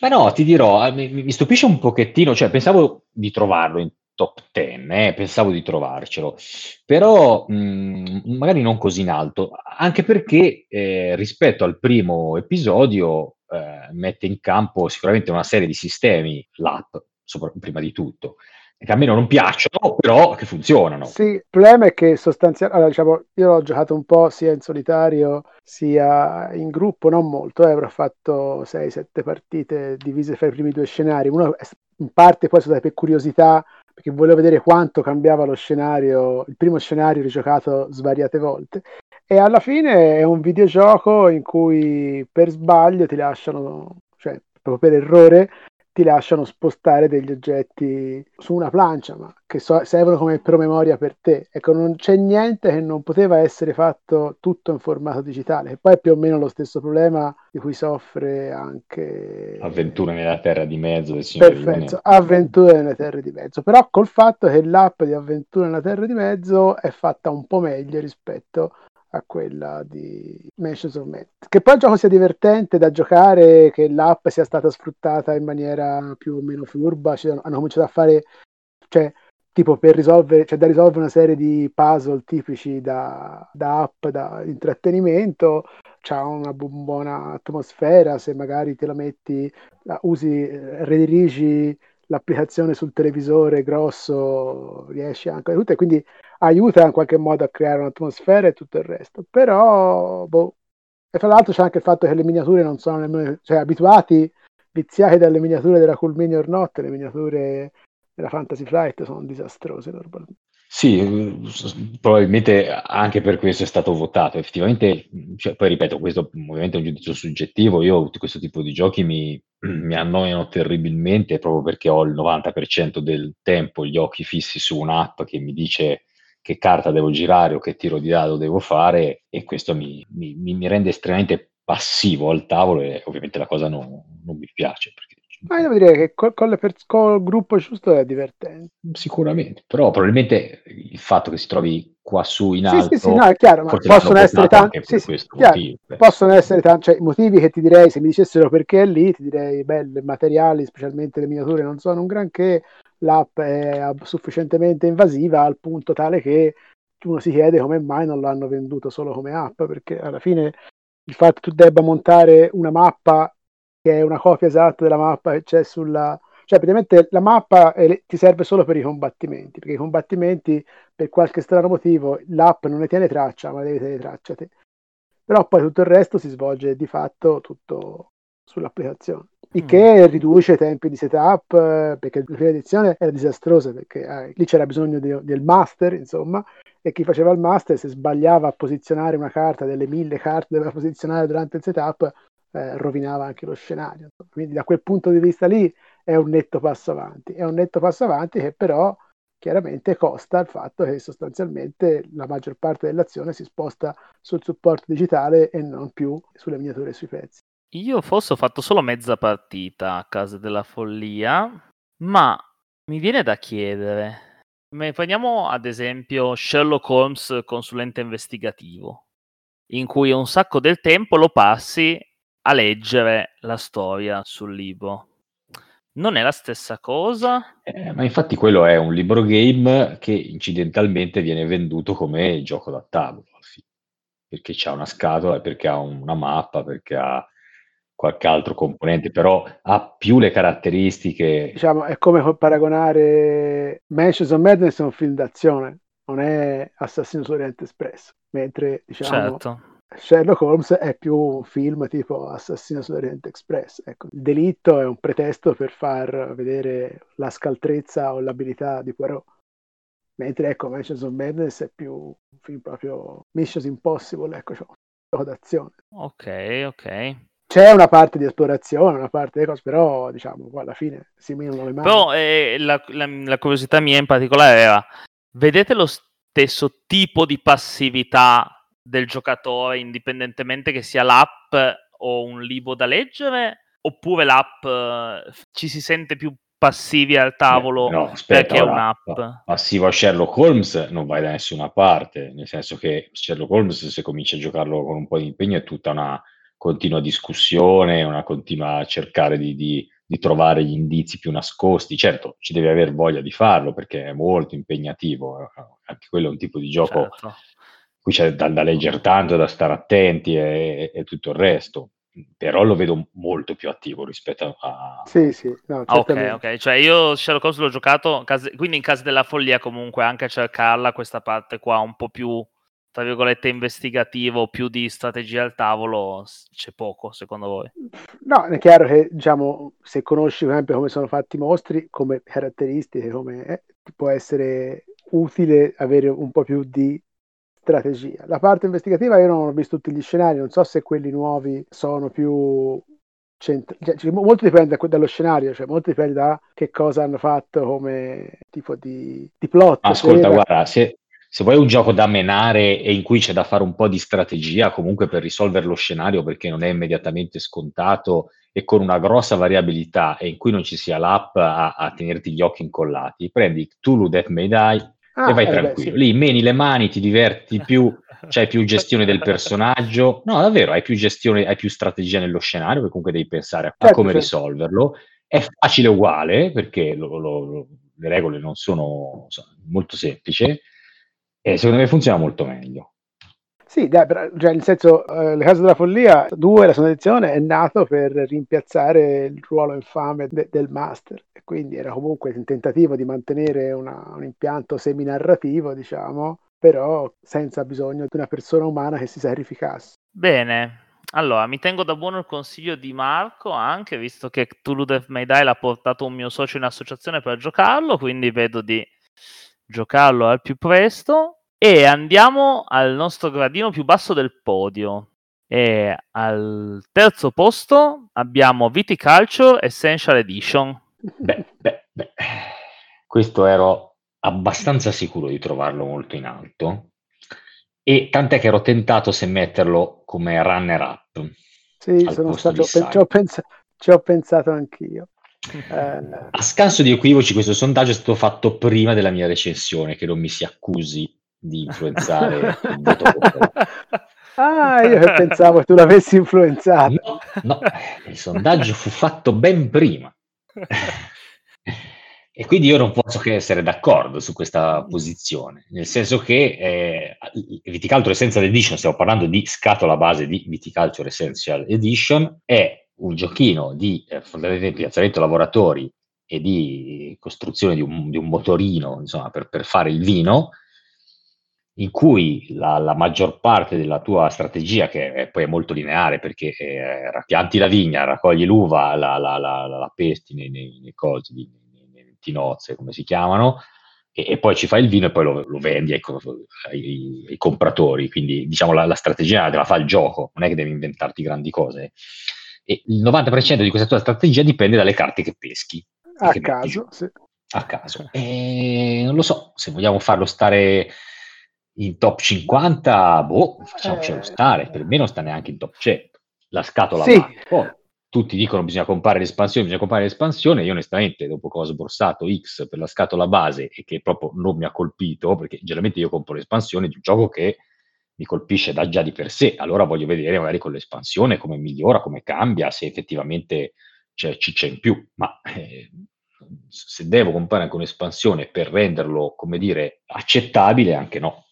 Ma no, ti dirò, eh, mi, mi, stupisce un pochettino, cioè pensavo di trovarlo in top 10, eh, pensavo di trovarcelo, però mh, mm, magari non così in alto, anche perché eh, rispetto al primo episodio eh, mette in campo sicuramente una serie di sistemi, l'app sopra, prima di tutto, che a me non piacciono, però che funzionano. Sì, il problema è che sostanzialmente, allora, diciamo, io l'ho giocato un po' sia in solitario sia in gruppo, non molto, eh, avrò fatto 6-7 partite divise fra i primi due scenari, uno in parte poi stata per curiosità, perché volevo vedere quanto cambiava lo scenario, il primo scenario rigiocato svariate volte, e alla fine è un videogioco in cui per sbaglio ti lasciano, cioè proprio per errore, ti lasciano spostare degli oggetti su una plancia, ma che so- servono come promemoria per te. Ecco, non c'è niente che non poteva essere fatto tutto in formato digitale, e poi è più o meno lo stesso problema di cui soffre anche... Avventure nella terra di mezzo del Signore Perfetto, Avventure nella terra di mezzo, però col fatto che l'app di Avventure nella terra di mezzo è fatta un po' meglio rispetto a quella di Mansions of Madness. Che poi il gioco sia divertente da giocare, che l'app sia stata sfruttata in maniera più o meno furba, cioè, hanno cominciato a fare, cioè, tipo per risolvere, cioè da risolvere una serie di puzzle tipici da, da app, da intrattenimento, c'ha una bu- buona atmosfera, se magari te la metti, la usi, eh, redirigi l'applicazione sul televisore grosso, riesci anche a tutto, e quindi aiuta in qualche modo a creare un'atmosfera e tutto il resto. Però, boh. E fra l'altro c'è anche il fatto che le miniature non sono nemmeno, cioè abituati, viziati dalle miniature della Cool Mini or Not, le miniature della Fantasy Flight sono disastrose normalmente. Sì, probabilmente anche per questo è stato votato. Effettivamente, cioè, poi ripeto, questo ovviamente è un giudizio soggettivo. Io questo tipo di giochi mi, mi annoiano terribilmente proprio perché ho il 90% del tempo gli occhi fissi su un'app che mi dice che carta devo girare o che tiro di dado devo fare e questo mi, mi, mi rende estremamente passivo al tavolo e ovviamente la cosa non, non mi piace Ma io devo dire che col, per- col gruppo giusto è divertente. Sicuramente, però probabilmente il fatto che si trovi qua su in Sì, alto, sì, sì, no, è chiaro, ma possono essere tanti. Sì, sì, chiaro, eh. possono essere tanti, cioè, i motivi che ti direi, se mi dicessero perché è lì, ti direi, beh, i materiali, specialmente le miniature, non sono un granché, l'app è sufficientemente invasiva al punto tale che uno si chiede come mai non l'hanno venduto solo come app, perché alla fine il fatto che tu debba montare una mappa che è una copia esatta della mappa che c'è sulla... Cioè, praticamente la mappa è- ti serve solo per i combattimenti, perché i combattimenti, per qualche strano motivo, l'app non ne tiene traccia, ma devi tenere traccia te. Però poi tutto il resto si svolge di fatto tutto sull'applicazione. Il Mm. che riduce i tempi di setup, eh, perché la prima edizione era disastrosa, perché eh, lì c'era bisogno di- del master, insomma, e chi faceva il master, se sbagliava a posizionare una carta delle mille carte che doveva posizionare durante il setup, eh, rovinava anche lo scenario. Quindi da quel punto di vista lì è un netto passo avanti. È un netto passo avanti che però chiaramente costa il fatto che sostanzialmente la maggior parte dell'azione si sposta sul supporto digitale e non più sulle miniature e sui pezzi. Io forse ho fatto solo mezza partita a casa della follia, ma mi viene da chiedere. Prendiamo ad esempio Sherlock Holmes consulente investigativo, in cui un sacco del tempo lo passi a leggere la storia sul libro. Non è la stessa cosa? Eh, ma infatti quello è un libro game che incidentalmente viene venduto come gioco da tavolo, perché c'ha una scatola, perché ha una mappa, perché ha qualche altro componente, però ha più le caratteristiche Diciamo, è come paragonare Mansions of Madness a un film d'azione, non è Assassino su Oriente Express, mentre diciamo Certo. Sherlock Holmes è più un film tipo Assassino su Oriente Express. Ecco, il delitto è un pretesto per far vedere la scaltrezza o l'abilità di Poirot. Mentre ecco, Mansions of Madness è più un film proprio Mission Impossible, ecco, cioè un gioco d'azione. Ok, ok. C'è una parte di esplorazione, una parte di cose, però diciamo, alla fine si minano le mani. Però eh, la, la- la curiosità mia in particolare era, vedete lo stesso tipo di passività del giocatore, indipendentemente che sia l'app o un libro da leggere, oppure l'app eh, ci si sente più passivi al tavolo no, aspetta, perché è un'app? pa- passivo a Sherlock Holmes non vai da nessuna parte, nel senso che Sherlock Holmes se cominci a giocarlo con un po' di impegno è tutta una continua discussione, una continua cercare di, di- di trovare gli indizi più nascosti. Certo, ci devi aver voglia di farlo perché è molto impegnativo, eh, anche quello è un tipo di gioco Certo. Qui c'è da, da leggere tanto, da stare attenti e, e tutto il resto, però lo vedo molto più attivo rispetto a... Sì, sì, no, Ah, ok, ok. Cioè io Sherlock Holmes l'ho giocato, quindi in casa della follia comunque anche a cercarla questa parte qua un po' più, tra virgolette, investigativo, più di strategia al tavolo, c'è poco secondo voi? No, è chiaro che, diciamo, se conosci per esempio come sono fatti i mostri, come caratteristiche, come eh, può essere utile avere un po' più di strategia. La parte investigativa io non ho visto tutti gli scenari, non so se quelli nuovi sono più centra- cioè, molto dipende da- dallo scenario, cioè molto dipende da che cosa hanno fatto come tipo di, di plot. Ascolta, era- guarda, se, se vuoi un gioco da menare e in cui c'è da fare un po' di strategia comunque per risolvere lo scenario perché non è immediatamente scontato e con una grossa variabilità e in cui non ci sia l'app a, a tenerti gli occhi incollati, prendi Cthulhu Death May Die Ah, e vai eh, beh, tranquillo. sì. Lì meni le mani, ti diverti più, c'hai più gestione del personaggio. No, davvero, hai più gestione, hai più strategia nello scenario, perché comunque devi pensare a, a Certo, come certo. risolverlo. È facile uguale, perché lo- lo- lo- le regole non sono, sono molto semplici, e secondo me funziona molto meglio. Sì, dai, però, cioè, nel senso, eh, Le Case della Follia 2, la seconda edizione, è nato per rimpiazzare il ruolo infame de- del master, e quindi era comunque un tentativo di mantenere una- un impianto seminarrativo, diciamo, però senza bisogno di una persona umana che si sacrificasse. Bene, allora mi tengo da buono il consiglio di Marco anche, visto che Cthulhu Death May Die l'ha portato un mio socio in associazione per giocarlo, quindi vedo di giocarlo al più presto. E andiamo al nostro gradino più basso del podio. E al terzo posto abbiamo Viticulture Essential Edition. Beh, beh, beh, questo ero abbastanza sicuro di trovarlo molto in alto, e tant'è che ero tentato se metterlo come runner-up Sì, al sono stato, ci, ho Cyber. pensa- ci ho pensato anch'io. Eh, a scanso di equivoci, questo sondaggio è stato fatto prima della mia recensione, che non mi si accusi di influenzare il voto Ah, io pensavo che tu l'avessi influenzato. No, no, il sondaggio fu fatto ben prima. E quindi io non posso che essere d'accordo su questa posizione, nel senso che eh, Viticulture Essential Edition, stiamo parlando di scatola base di Viticulture Essential Edition, è un giochino di eh, piazzamento lavoratori e di costruzione di un, di un motorino insomma, per, per, fare il vino, in cui la, la, maggior parte della tua strategia, che è, poi è molto lineare perché eh, pianti la vigna, raccogli l'uva, la, la, la pesti nei, nei, nei cosi, tinozze, come si chiamano, e, e, poi ci fai il vino e poi lo, lo vendi ai, ai, ai, compratori. Quindi diciamo la, la, strategia te la fa il gioco, non è che devi inventarti grandi cose. E il 90% di questa tua strategia dipende dalle carte che peschi. A che caso, sì. A caso. E non lo so, se vogliamo farlo stare in top 50, boh, facciamocelo eh, stare, per me non sta neanche in top 100. La scatola sì. Poi, tutti dicono bisogna comprare l'espansione, bisogna comprare l'espansione, io onestamente dopo che ho sborsato X per la scatola base e che proprio non mi ha colpito, perché generalmente io compro l'espansione di un gioco che mi colpisce da già di per sé, allora voglio vedere magari con l'espansione come migliora, come cambia, se effettivamente c'è ciccia in più, ma eh, se devo comprare anche un'espansione per renderlo, come dire, accettabile, anche no.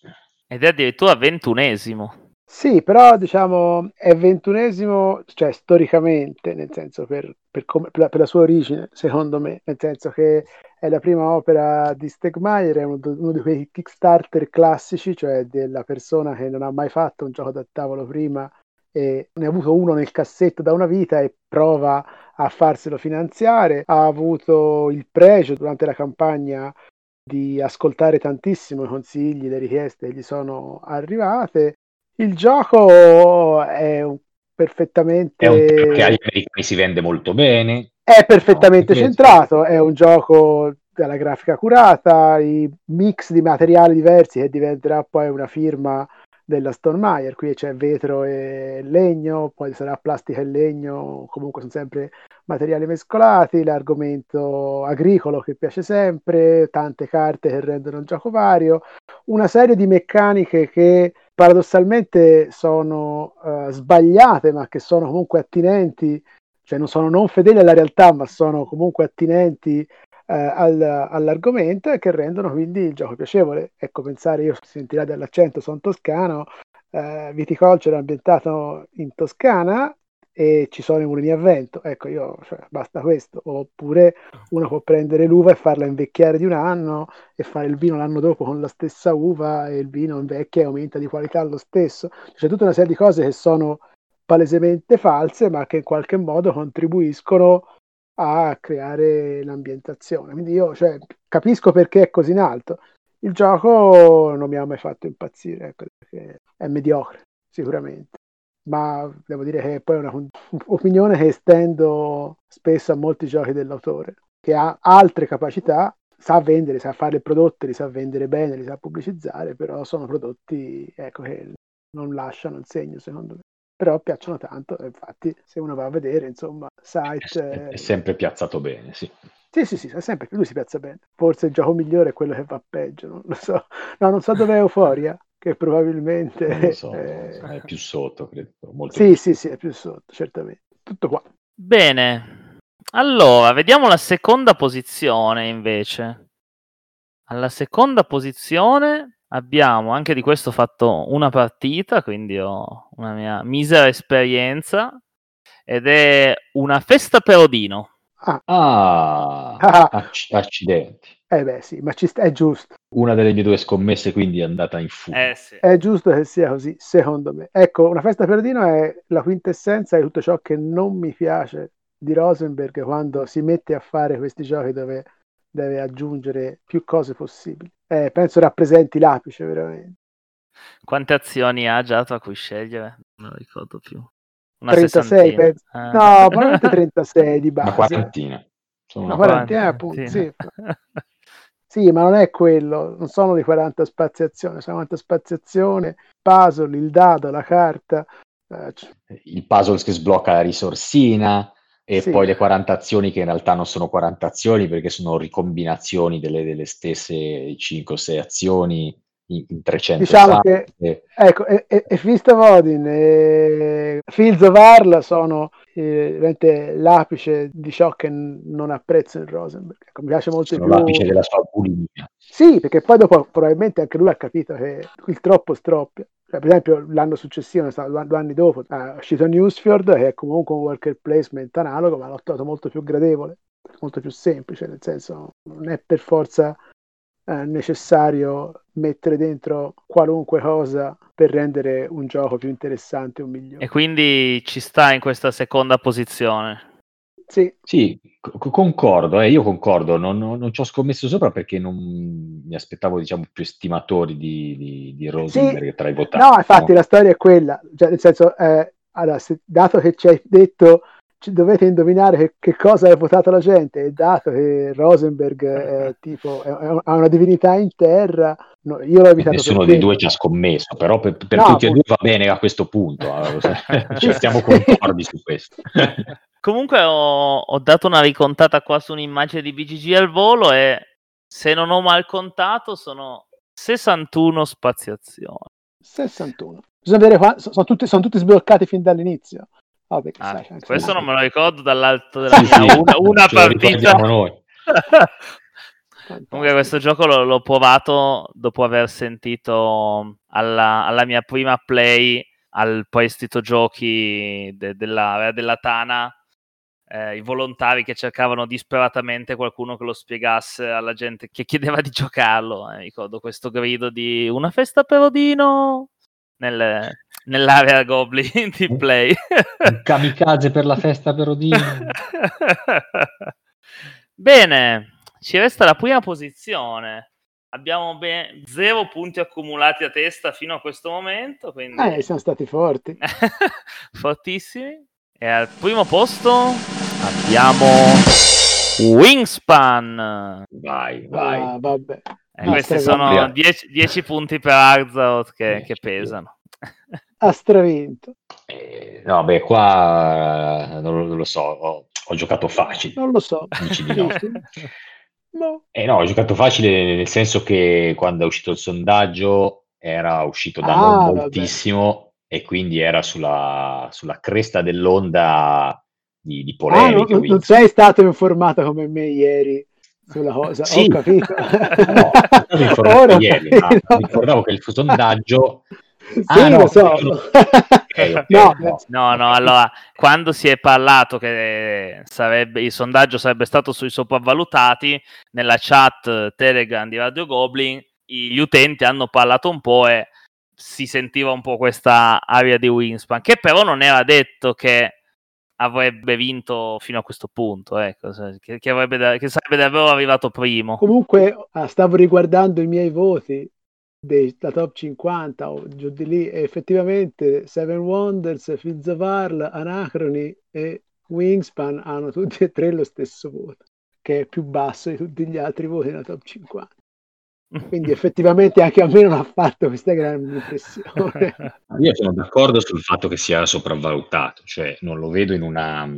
Ed è addirittura ventunesimo. Sì, però diciamo è ventunesimo, cioè storicamente, nel senso per, per, come, per, la, per, la, sua origine, secondo me, nel senso che è la prima opera di Stegmaier, è uno, uno, di quei Kickstarter classici, cioè della persona che non ha mai fatto un gioco da tavolo prima e ne ha avuto uno nel cassetto da una vita e prova a farselo finanziare, ha avuto il pregio durante la campagna di ascoltare tantissimo i consigli, le richieste che gli sono arrivate il gioco è un, perfettamente... È un gioco che agli americani si vende molto bene. È perfettamente no, centrato, è un gioco dalla grafica curata, i mix di materiali diversi che diventerà poi una firma della Stormaier, qui c'è vetro e legno, poi sarà plastica e legno, comunque sono sempre materiali mescolati, l'argomento agricolo che piace sempre, tante carte che rendono il gioco vario, una serie di meccaniche che paradossalmente sono uh, sbagliate, ma che sono comunque attinenti, cioè non sono non fedeli alla realtà, ma sono comunque attinenti uh, al, all'argomento e che rendono quindi il gioco piacevole. Ecco, pensare, io sentirà dall'accento, sono toscano, uh, Viticulture è ambientato in Toscana, e ci sono i mulini a vento. Ecco, io cioè, basta questo. Oppure uno può prendere l'uva e farla invecchiare di un anno e fare il vino l'anno dopo con la stessa uva e il vino invecchia e aumenta di qualità lo stesso. C'è tutta una serie di cose che sono palesemente false, ma che in qualche modo contribuiscono a creare l'ambientazione. Quindi io cioè, capisco perché è così in alto. Il gioco non mi ha mai fatto impazzire, ecco, perché è mediocre, sicuramente ma devo dire che poi è un'opinione che estendo spesso a molti giochi dell'autore, che ha altre capacità, sa vendere, sa fare prodotti, li sa vendere bene, li sa pubblicizzare, però sono prodotti ecco, che non lasciano il segno secondo me. Però piacciono tanto, infatti se uno va a vedere, insomma, site... È, è sempre piazzato bene, sì. Sì, sì, sì, è sempre, lui si piazza bene. Forse il gioco migliore è quello che va peggio, non lo so. No, non so dove è Euforia che probabilmente so, eh... è più sotto, credo. Molto sì, sì, sì, è più sotto, certamente. Tutto qua. Bene. Allora, vediamo la seconda posizione invece. Alla seconda posizione abbiamo anche di questo fatto una partita, quindi ho una mia misera esperienza ed è una festa per Odino. Ah, ah, ah. accidenti. Eh beh sì, ma ci sta, è giusto. Una delle mie due scommesse quindi è andata in fuga. Eh sì. È giusto che sia così, secondo me. Ecco, una festa per Dino è la quintessenza di tutto ciò che non mi piace di Rosenberg quando si mette a fare questi giochi dove deve aggiungere più cose possibili. Eh, penso rappresenti l'apice veramente. Quante azioni ha già tra cui scegliere? Non lo ricordo più. Una 36, penso. Ah. No, probabilmente 36 di base. Una quarantina. Sono una, quarantina, appunto, sì. Sì, ma non è quello, non sono di 40 spaziazioni, sono 40 spaziazioni, puzzle, il dado, la carta. Eh, il puzzle che sblocca la risorsina, e Sì. poi le 40 azioni che in realtà non sono 40 azioni perché sono ricombinazioni delle, delle stesse 5 o 6 azioni in, in 300 Diciamo che ecco, e, e, e Fist of Odin e Fields of Arl sono eh, l'apice di ciò che n- non apprezzo in Rosenberg. Ecco, mi piace molto sono più. l'apice della sua bulimia. Sì, perché poi dopo probabilmente anche lui ha capito che il troppo stroppia. Cioè, per esempio, l'anno successivo, due, anni dopo, è uscito Newsfjord, che è comunque un worker placement analogo, ma l'ho trovato molto più gradevole, molto più semplice, nel senso non è per forza eh, necessario mettere dentro qualunque cosa per rendere un gioco più interessante o migliore. E quindi ci sta in questa seconda posizione. Sì, Sì, co- concordo, eh, io concordo, non, non- non ci ho scommesso sopra perché non mi aspettavo, diciamo, più estimatori di, di, di Rosenberg tra i votanti. no, infatti no? la storia è quella, cioè, nel senso, eh, allora, se- dato che ci hai detto ci dovete indovinare che, che cosa ha votato la gente. E dato che Rosenberg è tipo è, è- ha una divinità in terra. No, io l'ho evitato Nessuno dei due ci ha scommesso, però per, per No, tutti e due va bene a questo punto, eh, cioè, stiamo concordi su questo. Comunque ho, ho dato una ricontata qua su un'immagine di BGG al volo e se non ho mal contato sono 61 spaziazioni. 61 bisogna vedere qua, sono, tutti, sono tutti sbloccati fin dall'inizio Ah, Ah, questo non me lo ricordo dall'alto della mia una, una partita. Comunque questo gioco l'ho, l'ho provato dopo aver sentito alla, alla mia prima play al prestito giochi de- della, della Tana eh, i volontari che cercavano disperatamente qualcuno che lo spiegasse alla gente che chiedeva di giocarlo. Eh, ricordo questo grido di una festa per Odino nel- nell'area Goblin di play. Un kamikaze per la festa per Odino. Bene, ci resta la prima posizione. Abbiamo ben zero punti accumulati a testa fino a questo momento, quindi eh, siamo stati forti fortissimi. E al primo posto abbiamo Wingspan. Vai, vai. Ah, vabbè E Ah, questi sono 10 punti per Arzaroth che, Eh, che sì. pesano. Ha stravinto Eh, no, beh, qua eh, non lo, so, ho, ho giocato facile. non lo so Dici di no. No. Eh no, ho giocato facile nel senso che quando è uscito il sondaggio era uscito da Ah, non vabbè. moltissimo e quindi era sulla, sulla cresta dell'onda di, di Ah, polemica. non, non- non sei stato informato come me ieri sulla cosa, Sì. ho capito. No, non mi informavo ieri, ma mi ricordavo che il sondaggio... Sì, Ah, no, lo so. quello- ok, No, no. No, no, allora, quando si è parlato che sarebbe, il sondaggio sarebbe stato sui sopravvalutati, nella chat Telegram di Radio Goblin, gli utenti hanno parlato un po' e si sentiva un po' questa aria di Winspan, che però non era detto che avrebbe vinto fino a questo punto, ecco, che, che avrebbe che sarebbe davvero arrivato primo. Comunque, ah, stavo riguardando i miei voti dei, da top 50 o giù di lì e effettivamente Seven Wonders, Fields of Arl, Anacrony e Wingspan hanno tutti e tre lo stesso voto, che è più basso di tutti gli altri voti da top 50. Quindi effettivamente anche a me non ha fatto questa grande impressione. Io sono d'accordo sul fatto che sia sopravvalutato, cioè non lo vedo in una,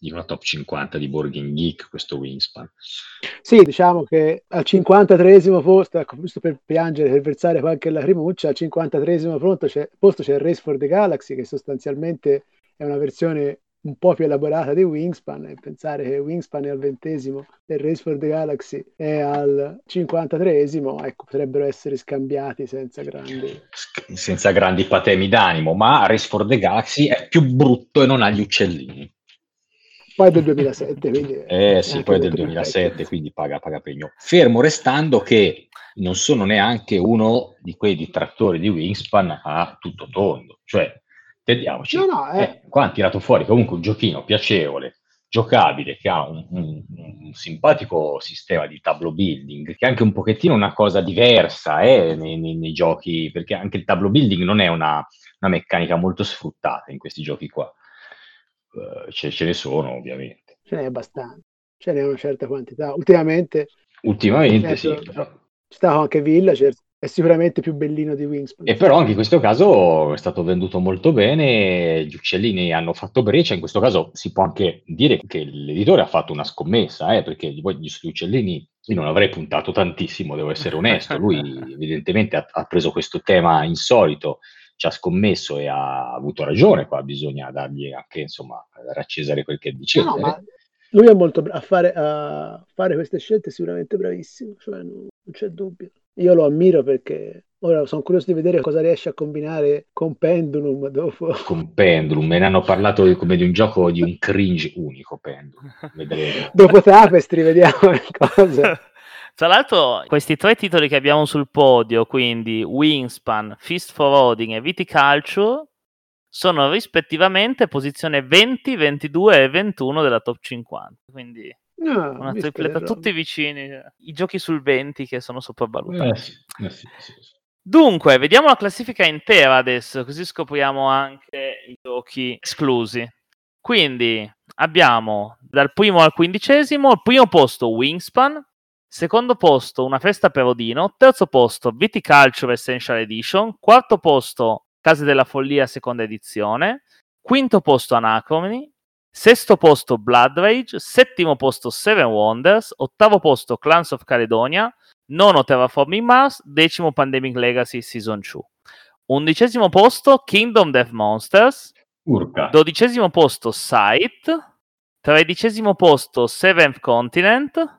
in una top 50 di Game Geek questo Wingspan. Sì, diciamo che al 53esimo posto, ecco, giusto per piangere, per versare qualche lacrimuccia, al 53esimo posto c'è, posto c'è Race for the Galaxy, che sostanzialmente è una versione un po' più elaborata di Wingspan, e pensare che Wingspan è al ventesimo e Race for the Galaxy è al 53esimo, ecco, potrebbero essere scambiati senza grandi... Senza grandi patemi d'animo, ma Race for the Galaxy è più brutto e non ha gli uccellini. Poi è del 2007, quindi... Eh sì, poi è del molto più 2007, vecchio. quindi paga, paga premio. Fermo restando che non sono neanche uno di quei detrattori di Wingspan a tutto tondo. Cioè, intendiamoci, No, no, eh. eh, qua hanno tirato fuori comunque un giochino piacevole, giocabile, che ha un, un- un simpatico sistema di tableau building, che è anche un pochettino una cosa diversa eh, nei, nei- nei giochi, perché anche il tableau building non è una, una meccanica molto sfruttata in questi giochi qua. Eh, ce, ce ne sono ovviamente. Ce n'è abbastanza, ce n'è una certa quantità. Ultimamente Ultimamente Adesso- sì, però ci stava anche Villager, è sicuramente più bellino di Wingspan. E però anche in questo caso è stato venduto molto bene, gli uccellini hanno fatto breccia, in questo caso si può anche dire che l'editore ha fatto una scommessa, eh, perché gli uccellini io non avrei puntato tantissimo, devo essere onesto, lui evidentemente ha, ha preso questo tema insolito, ci ha scommesso e ha avuto ragione qua, bisogna dargli anche insomma a Cesare quel che dice. No, ma lui è molto bravo a fare, a fare queste scelte, sicuramente bravissimo, cioè non, c'è dubbio. Io lo ammiro perché ora sono curioso di vedere cosa riesce a combinare con Pendulum dopo. Con Pendulum, me ne hanno parlato come di un gioco di un cringe unico Pendulum. Vedremo. dopo Tapestry vediamo cosa. Tra l'altro, questi tre titoli che abbiamo sul podio, quindi Wingspan, Fist for Odin e Viticulture, sono rispettivamente posizione 20, 22 e 21 della top 50. Quindi No, una tripletta tutti vicini. I giochi sul 20 che sono sopravvalutati. Eh sì, eh sì, sì, Dunque, vediamo la classifica intera adesso, così scopriamo anche i giochi esclusi. Quindi abbiamo dal primo al quindicesimo, al primo posto Wingspan, secondo posto Una festa per Odino, terzo posto Viticulture Essential Edition, quarto posto Case della Follia seconda edizione, quinto posto Anacrony, Sesto posto Blood Rage, settimo posto Seven Wonders, ottavo posto Clans of Caledonia, nono Terraforming Mars, decimo Pandemic Legacy Season 2. Undicesimo posto Kingdom Death Monsters, Urca. dodicesimo posto Sight, tredicesimo posto Seventh Continent,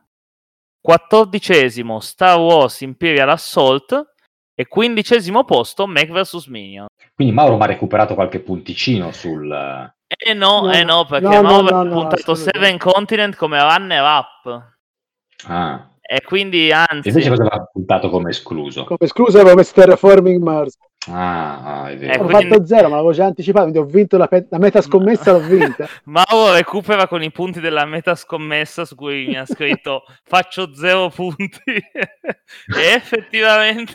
quattordicesimo Star Wars Imperial Assault e quindicesimo posto Mac vs Minion. Quindi Mauro mi ha recuperato qualche punticino sul eh no, no, eh no, perché no, no, no, no puntato Seven Continent come runner up. Ah. E quindi anzi... E invece cosa aveva puntato come escluso? Come escluso avevo messo Terraforming Mars. Ah, ah, è vero. Ho quindi... fatto zero, ma l'avevo già anticipato, quindi ho vinto la, pe- la meta scommessa, l'ho vinta. Mauro recupera con i punti della meta scommessa su cui mi ha scritto faccio zero punti. e effettivamente...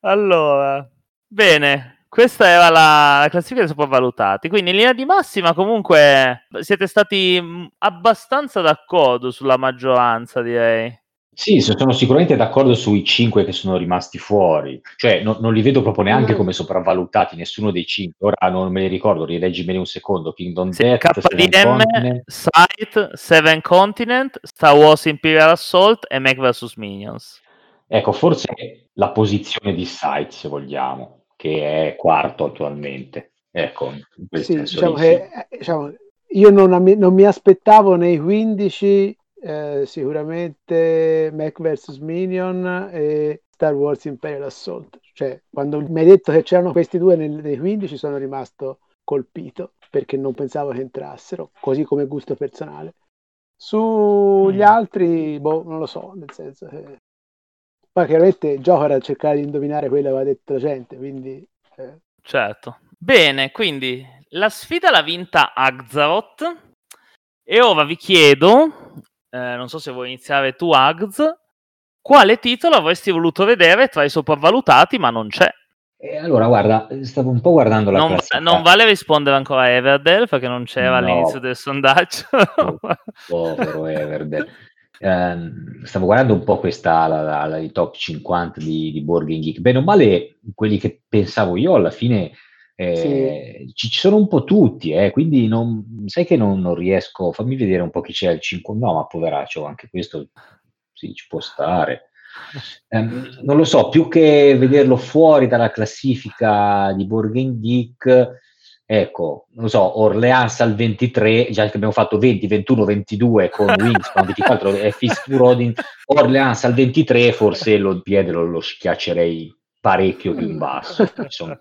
allora, bene, questa era la, la classifica dei sopravvalutati. Quindi in linea di massima, comunque, siete stati abbastanza d'accordo sulla maggioranza, direi. Sì, sono sicuramente d'accordo sui cinque che sono rimasti fuori, cioè no, non li vedo proprio neanche mm. come sopravvalutati, nessuno dei cinque. Ora non me li ricordo, rileggimene un secondo: Kingdom sì, Death, KDM, Sight, Seven Continent, Star Wars Imperial Assault e Mac vs Minions. Ecco, forse la posizione di Sight, se vogliamo che è quarto attualmente. Ecco, sì, diciamo che, eh, diciamo, io non, non, mi aspettavo nei 15 eh, sicuramente Mac vs Minion e Star Wars Imperial Assault. Cioè, quando mi hai detto che c'erano questi due nel, nei 15 sono rimasto colpito perché non pensavo che entrassero, così come gusto personale. Sugli mm. altri, boh, non lo so, nel senso che poi chiaramente il gioco era cercare di indovinare quello che aveva detto la gente, quindi... Eh. Certo. Bene, quindi la sfida l'ha vinta Agzaroth e ora vi chiedo, eh, non so se vuoi iniziare tu Agz, quale titolo avresti voluto vedere tra i sopravvalutati ma non c'è? E allora, guarda, stavo un po' guardando la non, non vale rispondere ancora a Everdell perché non c'era no. all'inizio del sondaggio. Povero Everdell. Eh, stavo guardando un po' questa, la, la, i top 50 di, di Board Geek. Bene o male, quelli che pensavo io alla fine eh, sì. ci, ci, sono un po' tutti, eh, quindi non, sai che non, non, riesco. Fammi vedere un po' chi c'è al 5. No, ma poveraccio, anche questo sì, ci può stare. Eh, non lo so, più che vederlo fuori dalla classifica di Board Geek, Ecco, non so, Orleans al 23, già che abbiamo fatto 20, 21, 22 con Wingspan, 24 e Fist Rodin, Orleans al 23 forse lo piede lo, lo schiaccerei parecchio più in basso. Insomma,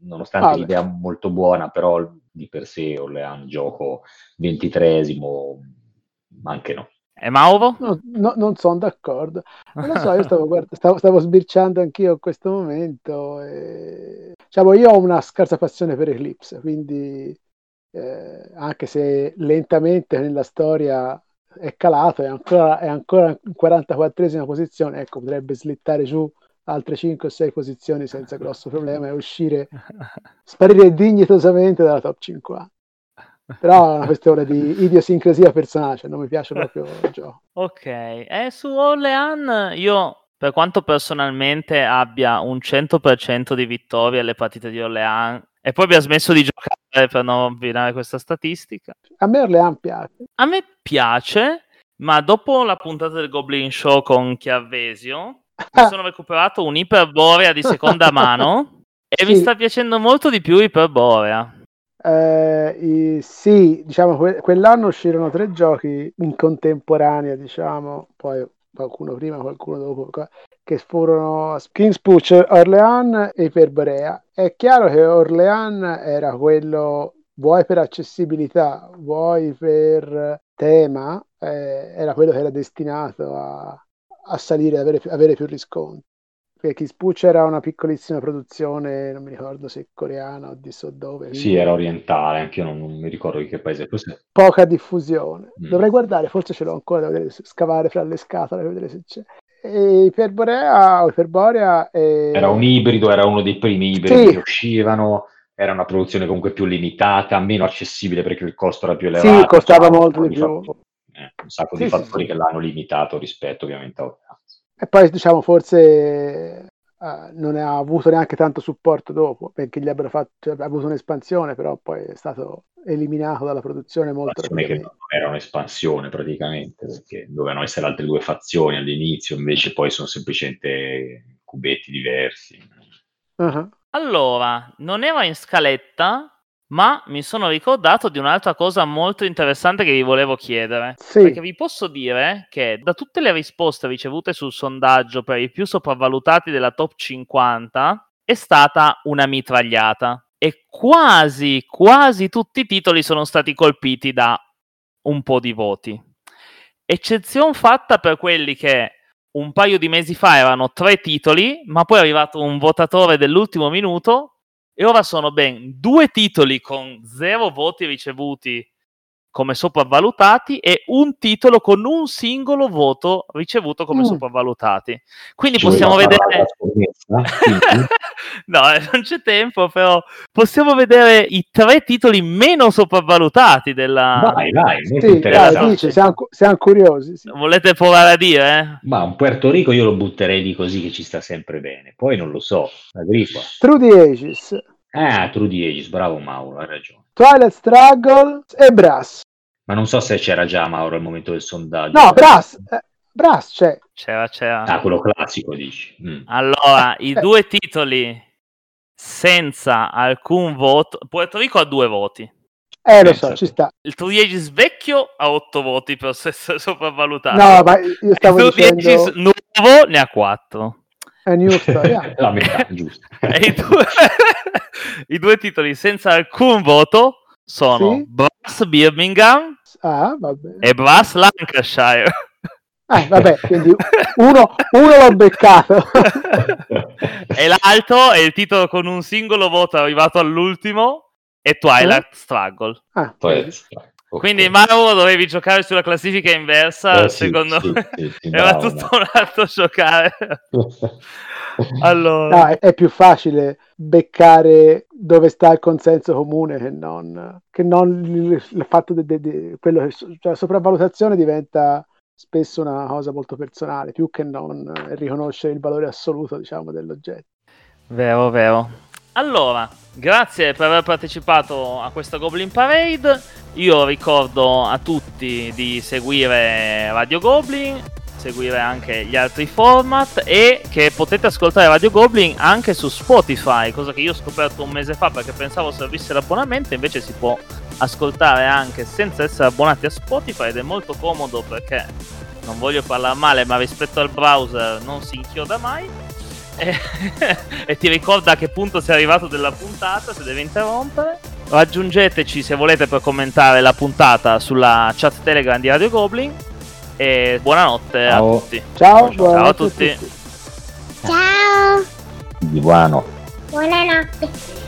nonostante ah, l'idea molto buona, però di per sé Orleans gioco 23esimo, anche no. E Mauro? No, no, non sono d'accordo. Non lo so, io stavo, guarda, stavo, stavo sbirciando anch'io in questo momento. E... Diciamo, io ho una scarsa passione per Eclipse, quindi eh, anche se lentamente nella storia è calato, è ancora, è ancora in 44esima posizione, ecco, potrebbe slittare giù altre 5 o 6 posizioni senza grosso problema e uscire, sparire dignitosamente dalla top 50. Però è una questione di idiosincrasia personale, cioè non mi piace proprio il gioco. Ok, e su Orlean io, per quanto personalmente abbia un 100% di vittorie alle partite di Orlean e poi abbia smesso di giocare per non rovinare questa statistica. A me Orlean piace. A me piace, ma dopo la puntata del Goblin Show con Chiavesio mi sono recuperato un'Iperborea di seconda mano e Sì. mi sta piacendo molto di più Iperborea. Eh, i- sì, diciamo, que- quell'anno uscirono tre giochi in contemporanea, diciamo, poi qualcuno prima, qualcuno dopo, che furono King's Push, Orlean e Iperborea. È chiaro che Orlean era quello, vuoi per accessibilità, vuoi per tema, eh, era quello che era destinato a, a salire, avere, avere più riscontri. Perché Push era una piccolissima produzione, non mi ricordo se coreana o di so dove. Sì, era orientale, anche io non, non mi ricordo di che paese. Forse poca diffusione. Mm. Dovrei guardare, forse ce l'ho ancora, devo vedere, scavare fra le scatole per vedere se c'è. E Iperborea Iperborea è... era un ibrido, era uno dei primi ibridi Sì. che uscivano, era una produzione comunque più limitata, meno accessibile perché il costo era più Sì, elevato. costava c'erano un molto di più. Eh, un sacco Sì, di sì, fattori sì. che l'hanno limitato rispetto ovviamente a Orleans. E poi diciamo forse eh, non ha avuto neanche tanto supporto dopo, perché gli avrebbero fatto, cioè, ha avuto un'espansione, però poi è stato eliminato dalla produzione molto che rapidamente. non era un'espansione praticamente, perché dovevano essere altre due fazioni all'inizio, invece poi sono semplicemente cubetti diversi. Ah, Allora, non era in scaletta, ma mi sono ricordato di un'altra cosa molto interessante che vi volevo chiedere. Sì. Perché vi posso dire che da tutte le risposte ricevute sul sondaggio per i più sopravvalutati della top 50 è stata una mitragliata. E quasi, quasi tutti i titoli sono stati colpiti da un po' di voti. Eccezione fatta per quelli che un paio di mesi fa erano tre titoli, ma poi è arrivato un votatore dell'ultimo minuto e ora sono ben due titoli con zero voti ricevuti come sopravvalutati e un titolo con un singolo voto ricevuto come Mm. sopravvalutati. Quindi Ci possiamo vedere... Quindi? no, eh, non c'è tempo, però possiamo vedere i tre titoli meno sopravvalutati della... Vai, vai, Sì, dai, dice, siamo, siamo curiosi. sì. Volete provare a dire? eh? Ma un Puerto Rico io lo butterei di così che ci sta sempre bene. Poi non lo so, Agripa. Through the Ages, Ah, True the Aegis, bravo Mauro, hai ragione. Twilight Struggle e Brass. Ma non so se c'era già Mauro al momento del sondaggio. No, Brass, eh, Brass c'è. C'era, c'era. Ah, quello classico dici. Mm. Allora, i Eh. due titoli senza alcun voto. Puerto Rico ha due voti. Eh, lo so, ci sta. Il True Aegis vecchio ha otto voti per essere sopravvalutato. No, ma io il stavo True dicendo nuovo ne ha quattro. È New Story. ah. La metà, giusto. I, due... I due titoli senza alcun voto sono Sì. Brass Birmingham Ah, e Brass Lancashire. Eh, vabbè, quindi uno, uno l'ho beccato. e l'altro è il titolo con un singolo voto arrivato all'ultimo e Twilight Struggle. Ah, Poi, vedi. Ok. Quindi Mauro dovevi giocare sulla classifica inversa, Eh, secondo sì, me. sì, sì, Era tutto un altro giocare. allora, No, è, è più facile beccare dove sta il consenso comune che non, che non il, il fatto di quello che cioè, la sopravvalutazione diventa spesso una cosa molto personale, più che non riconoscere il valore assoluto, diciamo, dell'oggetto. vero, vero. Allora, grazie per aver partecipato a questa Goblin Parade. Io ricordo a tutti di seguire Radio Goblin, seguire anche gli altri format e che potete ascoltare Radio Goblin anche su Spotify, cosa che io ho scoperto un mese fa perché pensavo servisse l'abbonamento, invece si può ascoltare anche senza essere abbonati a Spotify ed è molto comodo perché non voglio parlare male, ma rispetto al browser non si inchioda mai. E, e ti ricorda a che punto sei arrivato della puntata se deve interrompere. Raggiungeteci se volete per commentare la puntata sulla chat Telegram di Radio Goblin. E buonanotte Ciao. a tutti. Ciao, Ciao, buonanotte a tutti. tutti. Ciao, Di buono. buonanotte.